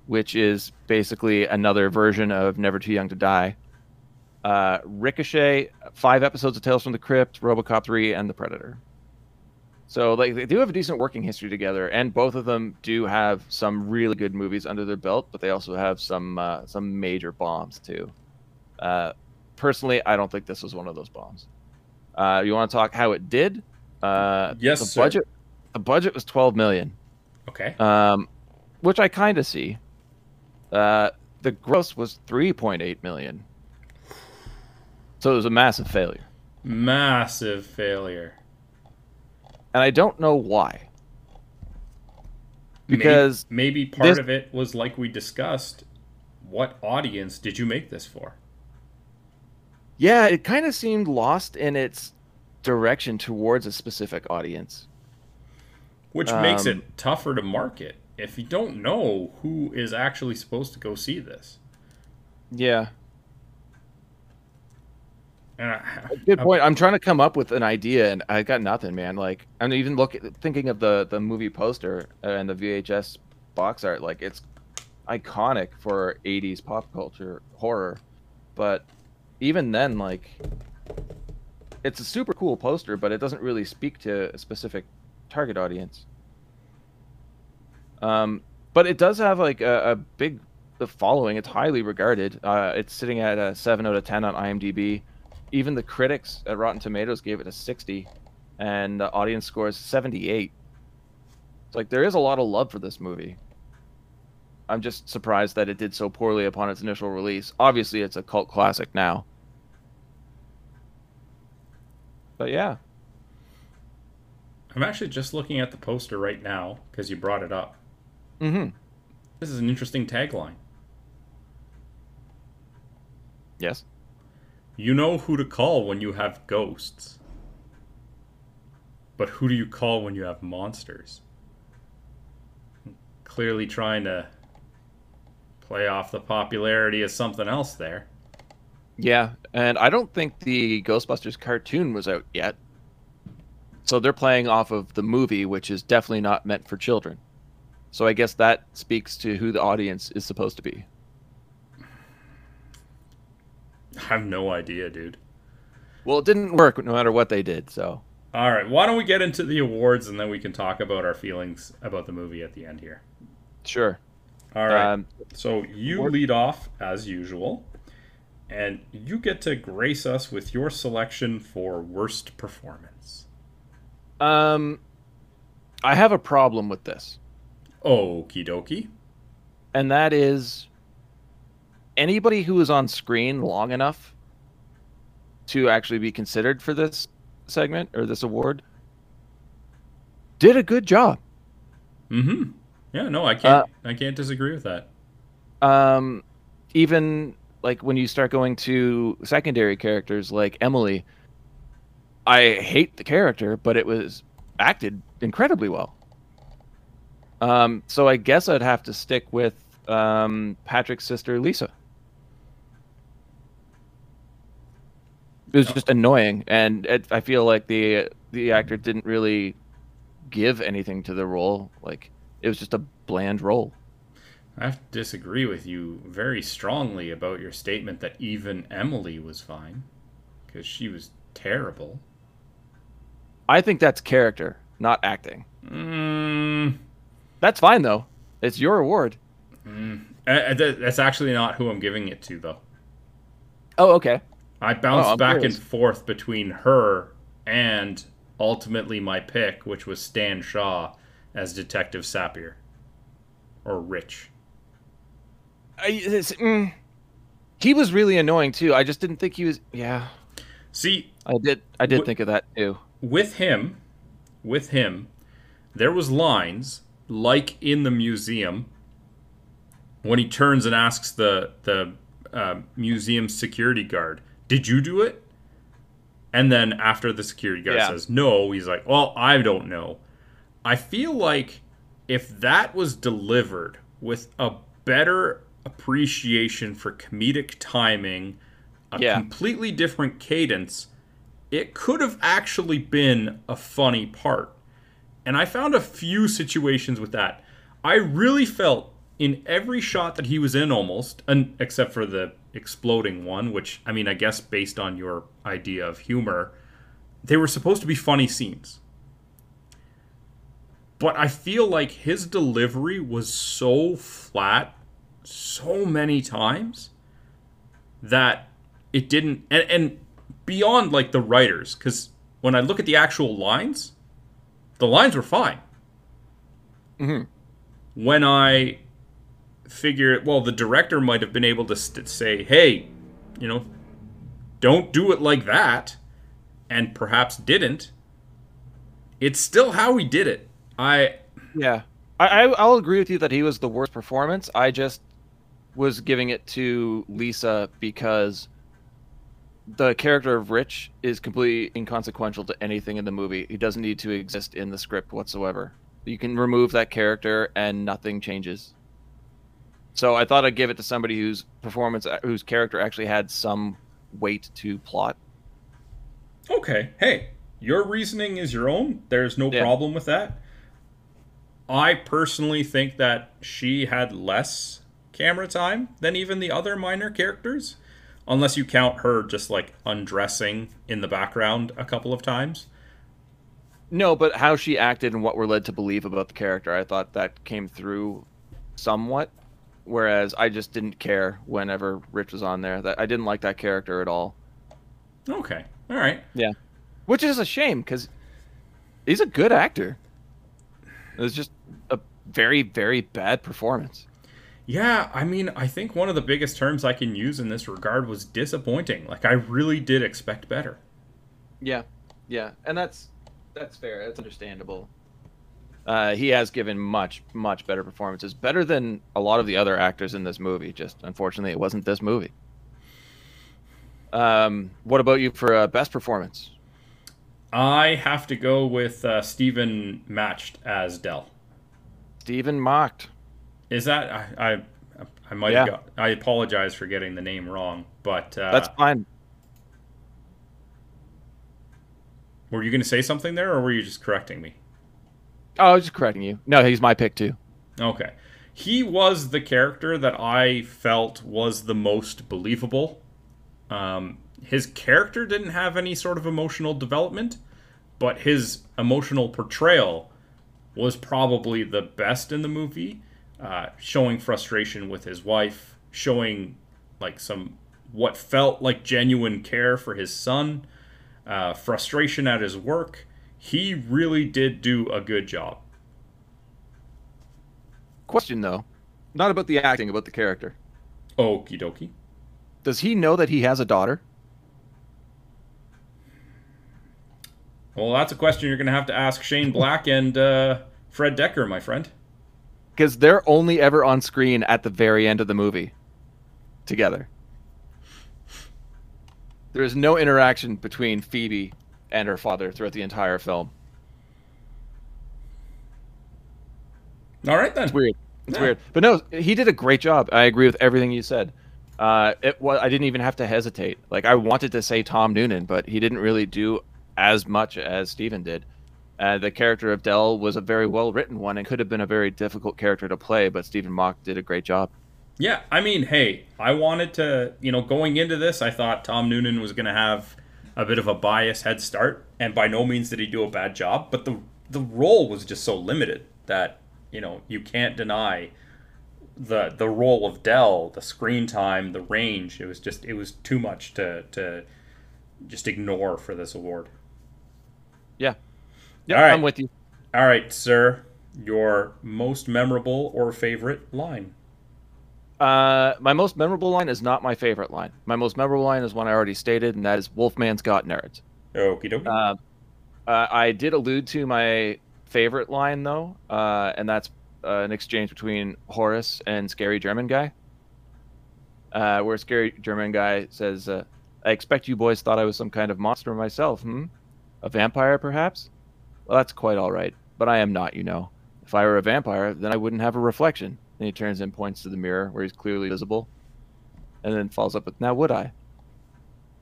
which is basically another version of Never Too Young to Die. Uh, Ricochet, five episodes of Tales from the Crypt, Robocop 3, and The Predator. So like they do have a decent working history together, and both of them do have some really good movies under their belt, but they also have some uh, some major bombs too. Uh, personally, I don't think this was one of those bombs. Uh, you want to talk how it did? Uh,
Yes,
the
sir.
budget. The budget was twelve million,
Okay.
um, which I kind of see. Uh, the gross was three point eight million, so it was a massive failure,
Massive failure.
and I don't know why.
Maybe-
Because
maybe, part
this-
of it was like we discussed. What audience did you make this for?
Yeah, it kind of seemed lost in its direction towards a specific audience.
Which makes
Um,
it tougher to market if you don't know who is actually supposed to go see this.
Yeah,
And I,
good point. I'm trying to come up with an idea, and I got nothing, man. Like I'm even looking, thinking of the the movie poster uh, and the VHS box art. Like it's iconic for 80s pop culture horror, but even then, like it's a super cool poster, but it doesn't really speak to a specific target audience. Um, but it does have like a, a big following. It's highly regarded. Uh, it's sitting at a seven out of ten on IMDb. Even the critics at Rotten Tomatoes gave it a sixty, and the audience score is seventy-eight. It's like there is a lot of love for this movie. I'm just surprised that it did so poorly upon its initial release. Obviously, it's a cult classic now. But yeah,
I'm actually just looking at the poster right now because you brought it up.
Mm-hmm.
This is an interesting tagline.
Yes.
You know who to call when you have ghosts. But who do you call when you have monsters? Clearly trying to play off the popularity of something else there.
Yeah, and I don't think the Ghostbusters cartoon was out yet. So they're playing off of the movie, which is definitely not meant for children. So I guess that speaks to who the audience is supposed to be.
I have no idea, dude.
Well, it didn't work no matter what they did, so.
All right, why don't we get into the awards and then we can talk about our feelings about the movie at the end here.
Sure.
All right.
Um,
So you lead off as usual, and you get to grace us with your selection for worst performance.
um, I have a problem with this,
Okie dokie.
and that is anybody who is on screen long enough to actually be considered for this segment or this award did a good job.
Mm-hmm. Yeah, no, I can't. I can't disagree with that.
um, even like when you start going to secondary characters like Emily, I hate the character, but it was acted incredibly well. Um, so I guess I'd have to stick with um, Patrick's sister Lisa. It was just annoying, and it, I feel like the the actor didn't really give anything to the role. Like it was just a bland role.
I have to disagree with you very strongly about your statement that even Emily was fine, because she was terrible.
I think that's character, not acting.
Mm,
That's fine though. It's your award.
uh, uh, that's actually not who I'm giving it to, though.
Oh, okay.
I bounced
Oh,
back
curious.
and forth between her and ultimately my pick, which was Stan Shaw as Detective Sapir. Or Rich.
I, mm, he was really annoying too. I just didn't think he was. Yeah,
See,
I did. I did
Wh-
think of that too.
with him, with him, there was lines like in the museum when he turns and asks the the uh, museum security guard, "Did you do it?" And then after the security guard
Yeah.
says no, he's like, "Well, I don't know." I feel like if that was delivered with a better appreciation for comedic timing, a
Yeah.
completely different cadence, it could have actually been a funny part. And I found a few situations with that. I really felt in every shot that he was in almost, and except for the exploding one, which I mean, I guess based on your idea of humor, they were supposed to be funny scenes. But I feel like his delivery was so flat so many times that it didn't and, and beyond like the writers because when i look at the actual lines the lines were fine
Mhm.
when i figure well the director might have been able to st- say hey you know don't do it like that and perhaps didn't it's still how he did it i
Yeah, I, I I'll agree with you that he was the worst performance. I just was giving it to Lisa because the character of Rich is completely inconsequential to anything in the movie. He doesn't need to exist in the script whatsoever. You can remove that character and nothing changes. So I thought I'd give it to somebody whose performance, uh, whose character actually had some weight to plot.
Okay. Hey, your reasoning is your own. There's no
Yeah.
problem with that. I personally think that she had less camera time than even the other minor characters, unless you count her just like undressing in the background a couple of times.
No, but how she acted and what we're led to believe about the character, I thought that came through somewhat. Whereas I just didn't care whenever Rich was on there. That I didn't like that character at all.
Okay. All right.
Yeah, which is a shame because he's a good actor. It was just a very, very bad performance.
Yeah, I mean, I think one of the biggest terms I can use in this regard was disappointing. Like I really did expect better.
Yeah, yeah, and that's that's fair. That's understandable. Uh, he has given much, much better performances, better than a lot of the other actors in this movie. Just unfortunately, it wasn't this movie. Um, what about you for uh, best performance?
I have to go with uh, Stephen Matched as Dell.
Stephen Macht.
Is that I I, I might
Yeah.
have got, I apologize for getting the name wrong, but uh,
That's fine.
were you going to say something there, or were you just correcting me?
Oh, I was just correcting you. No, he's my pick too.
Okay, he was the character that I felt was the most believable. Um, his character didn't have any sort of emotional development, but his emotional portrayal was probably the best in the movie, uh, showing frustration with his wife, showing like some what felt like genuine care for his son, uh, frustration at his work. He really did do a good job.
Question though, not about the acting, about the character.
Okie dokie.
Does he know that he has a daughter?
Well, that's a question you're going to have to ask Shane Black and uh, Fred Dekker, my friend.
Because they're only ever on screen at the very end of the movie together. There is no interaction between Phoebe and her father throughout the entire film.
All right then.
It's weird. It's
Yeah.
weird. But no, he did a great job. I agree with everything you said. Uh, it was, I didn't even have to hesitate. Like I wanted to say Tom Noonan, but he didn't really do as much as Stephen did. Uh, the character of Dell was a very well written one and could have been a very difficult character to play, but Stephen Macht did a great job.
Yeah, I mean, hey, I wanted to, you know, going into this, I thought Tom Noonan was going to have a bit of a bias head start, and by no means did he do a bad job, but the the role was just so limited that, you know, you can't deny the the role of Dell, the screen time, the range. It was just it was too much to to just ignore for this award.
Yeah. Yeah,
right.
I'm with you.
All right, sir, your most memorable or favorite line.
Uh, my most memorable line is not my favorite line. My most memorable line is one I already stated, and that is Wolfman's got nerds.
Okie dokie.
Uh, uh, I did allude to my favorite line though, uh, and that's uh, an exchange between Horace and Scary German Guy, uh, where Scary German Guy says, uh, "I expect you boys thought I was some kind of monster myself, hmm? A vampire, perhaps? Well, that's quite all right, but I am not, you know. If I were a vampire, then I wouldn't have a reflection." And he turns and points to the mirror where he's clearly visible, and then follows up with, "Now would I?"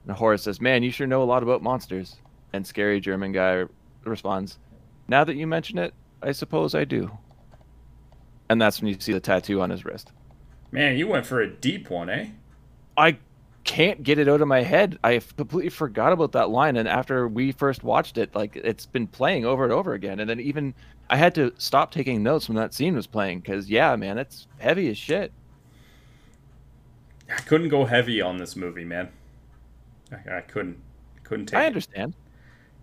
And Horace says, "Man, you sure know a lot about monsters." And scary German guy responds, "Now that you mention it, I suppose I do." And that's when you see the tattoo on his wrist.
Man, you went for a deep one, eh?
I can't get it out of my head. I completely forgot about that line, and after we first watched it, like it's been playing over and over again. And then even I had to stop taking notes when that scene was playing because yeah, man, it's heavy as shit.
I couldn't go heavy on this movie, man. I, I couldn't couldn't take
I
it,
understand.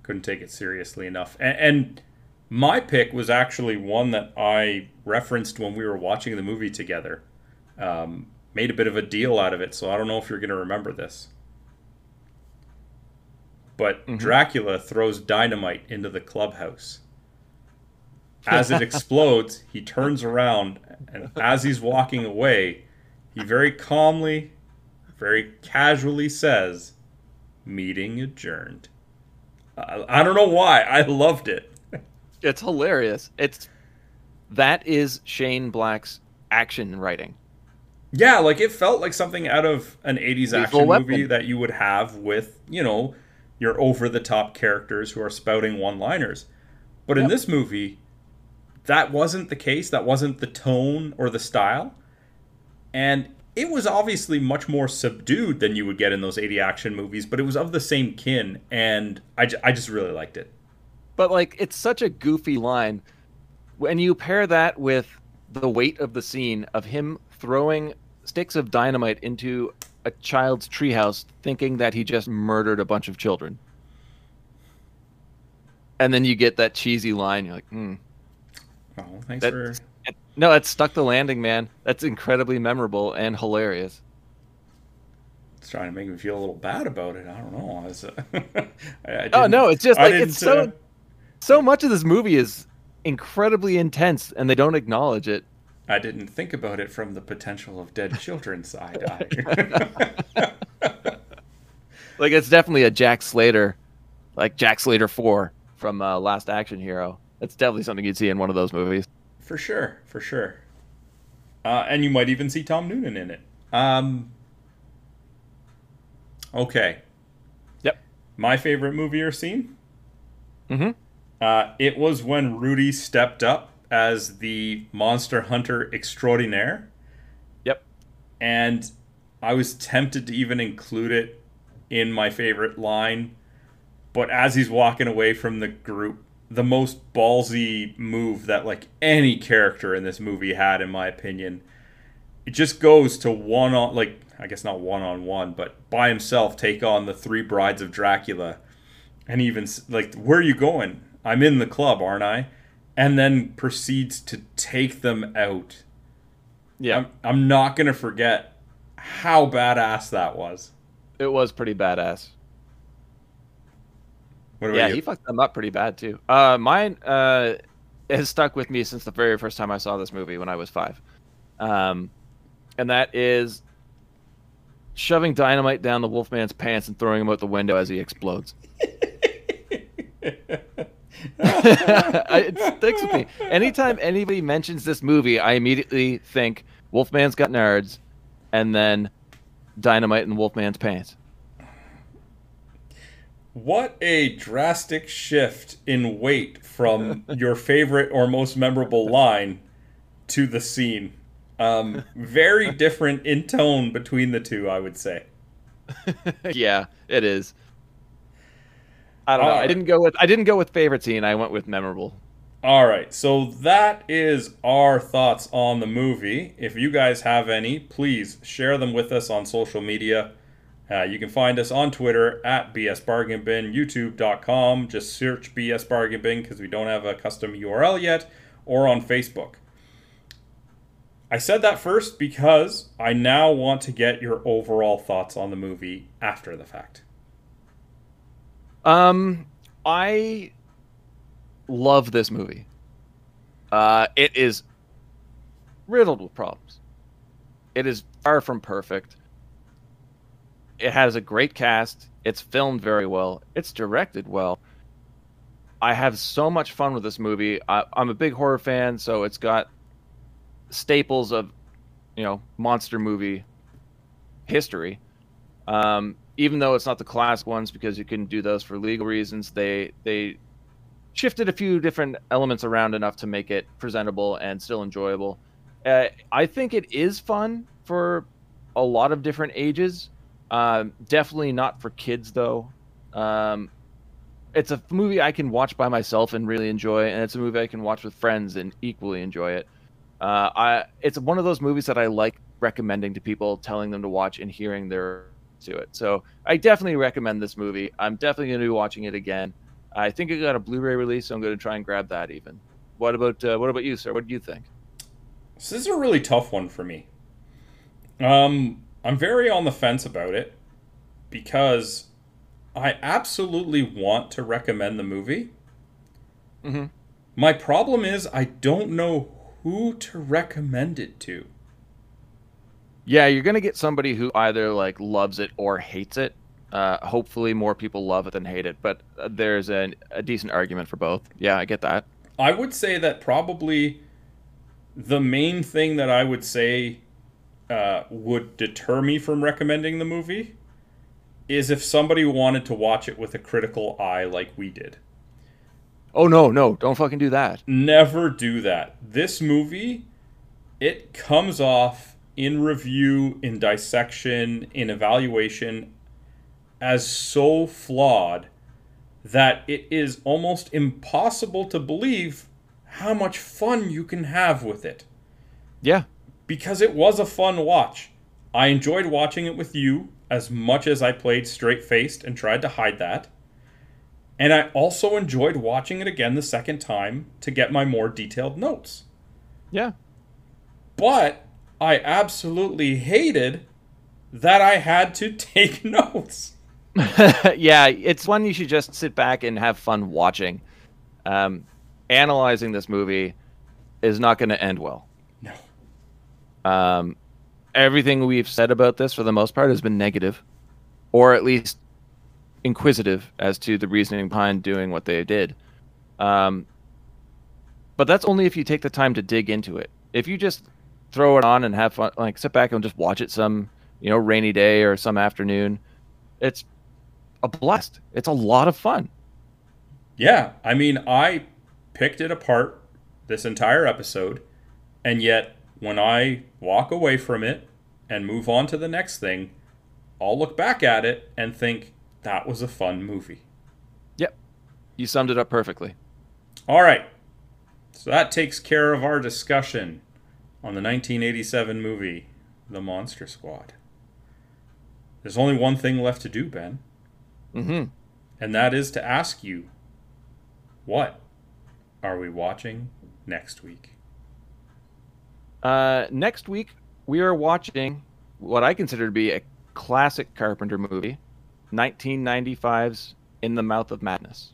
couldn't take it seriously enough. And, and my pick was actually one that I referenced when we were watching the movie together. Um, made a bit of a deal out of it, so I don't know if you're going to remember this. But mm-hmm. Dracula throws dynamite into the clubhouse. As it explodes, he turns around, and as he's walking away, he very calmly, very casually says, Meeting adjourned. I, I don't know why. I loved it.
It's hilarious. It's that is Shane Black's action writing.
Yeah, like it felt like something out of an 80s action movie that you would have with, you know, your over the top characters who are spouting one liners. But in this movie, that wasn't the case. That wasn't the tone or the style. And it was obviously much more subdued than you would get in those 80 action movies, but it was of the same kin. And I, I just really liked it.
But like it's such a goofy line. When you pair that with the weight of the scene of him throwing sticks of dynamite into a child's treehouse thinking that he just murdered a bunch of children. And then you get that cheesy line, you're like, hmm.
Oh, thanks
That-
for.
No, that stuck the landing, man. That's incredibly memorable and hilarious.
It's trying to make me feel a little bad about it. I don't know. I was, uh, I, I
Oh no, it's just like it's so
uh,
so much of this movie is incredibly intense and they don't acknowledge it.
I didn't think about it from the potential of dead children side.
Like it's definitely a Jack Slater, like Jack Slater four from uh, Last Action Hero. It's definitely something you'd see in one of those movies.
for sure, for sure. Uh, and you might even see Tom Noonan in it. Um, okay.
Yep.
My favorite movie or scene?
Mhm.
Uh, it was when Rudy stepped up as the monster hunter extraordinaire.
Yep.
and I was tempted to even include it in my favorite line, but as he's walking away from the group, the most ballsy move that like any character in this movie had, in my opinion, it just goes to one on like I guess not one on one, but by himself take on the three brides of Dracula, and even like where are you going? I'm in the club, aren't I? And then proceeds to take them out.
Yeah,
I'm, I'm not gonna forget how badass that was.
it was pretty badass. Yeah,
you?
he fucked them up pretty bad too. Uh, mine uh, has stuck with me since the very first time I saw this movie when I was five, um, and that is shoving dynamite down the Wolfman's pants and throwing him out the window as he explodes. it sticks with me. Anytime anybody mentions this movie, I immediately think Wolfman's got nerds, and then dynamite in Wolfman's pants.
What a drastic shift in weight from your favorite or most memorable line to the scene. Um, very different in tone between the two, I would say.
yeah, it is. I don't know. I didn't go with I didn't go with favorite scene. I went with memorable.
All right, so that is our thoughts on the movie. If you guys have any, please share them with us on social media. Uh, you can find us on Twitter at BS Bargain Bin, YouTube.com. Just search BS Bargain Bin because we don't have a custom URL yet, or on Facebook. I said that first because I now want to get your overall thoughts on the movie after the fact.
Um, I love this movie. Uh, it is riddled with problems. It is far from perfect. It has a great cast. It's filmed very well. It's directed well. I have so much fun with this movie. I, I'm a big horror fan, so it's got staples of, you know, monster movie history. Um, even though it's not the classic ones because you couldn't do those for legal reasons, they they shifted a few different elements around enough to make it presentable and still enjoyable. Uh, I think it is fun for a lot of different ages. Um, definitely not for kids though. Um, it's a movie I can watch by myself and really enjoy, and it's a movie I can watch with friends and equally enjoy it. Uh, I it's one of those movies that I like recommending to people, telling them to watch and hearing their to it. So I definitely recommend this movie. I'm definitely going to be watching it again. I think it got a Blu-ray release, so I'm going to try and grab that. Even. What about uh, what about you, sir? What do you think?
So this is a really tough one for me. Um, I'm very on the fence about it because I absolutely want to recommend the movie.
Mm-hmm.
My problem is I don't know who to recommend it to.
Yeah, you're gonna get somebody who either like loves it or hates it. Uh, hopefully, more people love it than hate it, but uh, there's an, a decent argument for both. Yeah, I get that.
I would say that probably the main thing that I would say uh, would deter me from recommending the movie is if somebody wanted to watch it with a critical eye like we did.
Oh no, no, don't fucking do that.
Never do that. This movie, it comes off in review, in dissection, in evaluation as so flawed that it is almost impossible to believe how much fun you can have with it.
Yeah.
Because it was a fun watch. I enjoyed watching it with you as much as I played straight faced and tried to hide that. And I also enjoyed watching it again the second time to get my more detailed notes.
Yeah.
But I absolutely hated that I had to take notes.
yeah, it's one you should just sit back and have fun watching. Um, analyzing this movie is not going to end well.
No.
Um, everything we've said about this, for the most part, has been negative, or at least inquisitive as to the reasoning behind doing what they did. Um, but that's only if you take the time to dig into it. If you just throw it on and have fun, like sit back and just watch it some, you know, rainy day or some afternoon, it's a blast. It's a lot of fun.
Yeah, I mean, I picked it apart this entire episode, and yet when I walk away from it and move on to the next thing, I'll look back at it and think that was a fun movie.
Yep. You summed it up perfectly.
All right. So that takes care of our discussion on the 1987 movie, The Monster Squad. There's only one thing left to do, Ben.
Mm-hmm.
And that is to ask you, what are we watching next week?
Uh, next week, we are watching what I consider to be a classic Carpenter movie, 1995's In the Mouth of Madness.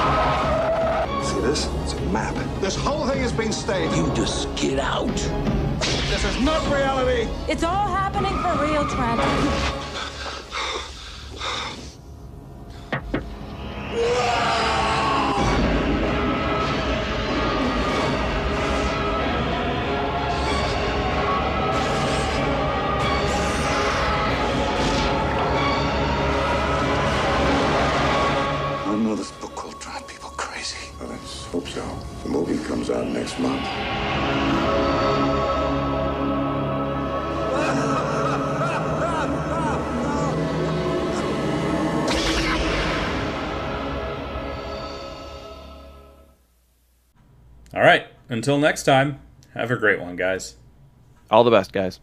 See this? It's a map.
This whole thing has been staged.
You just get out.
This is not reality.
It's all happening for real, Trent.
so. The movie comes out next month.
All right. Until next time, have a great one, guys.
All the best, guys.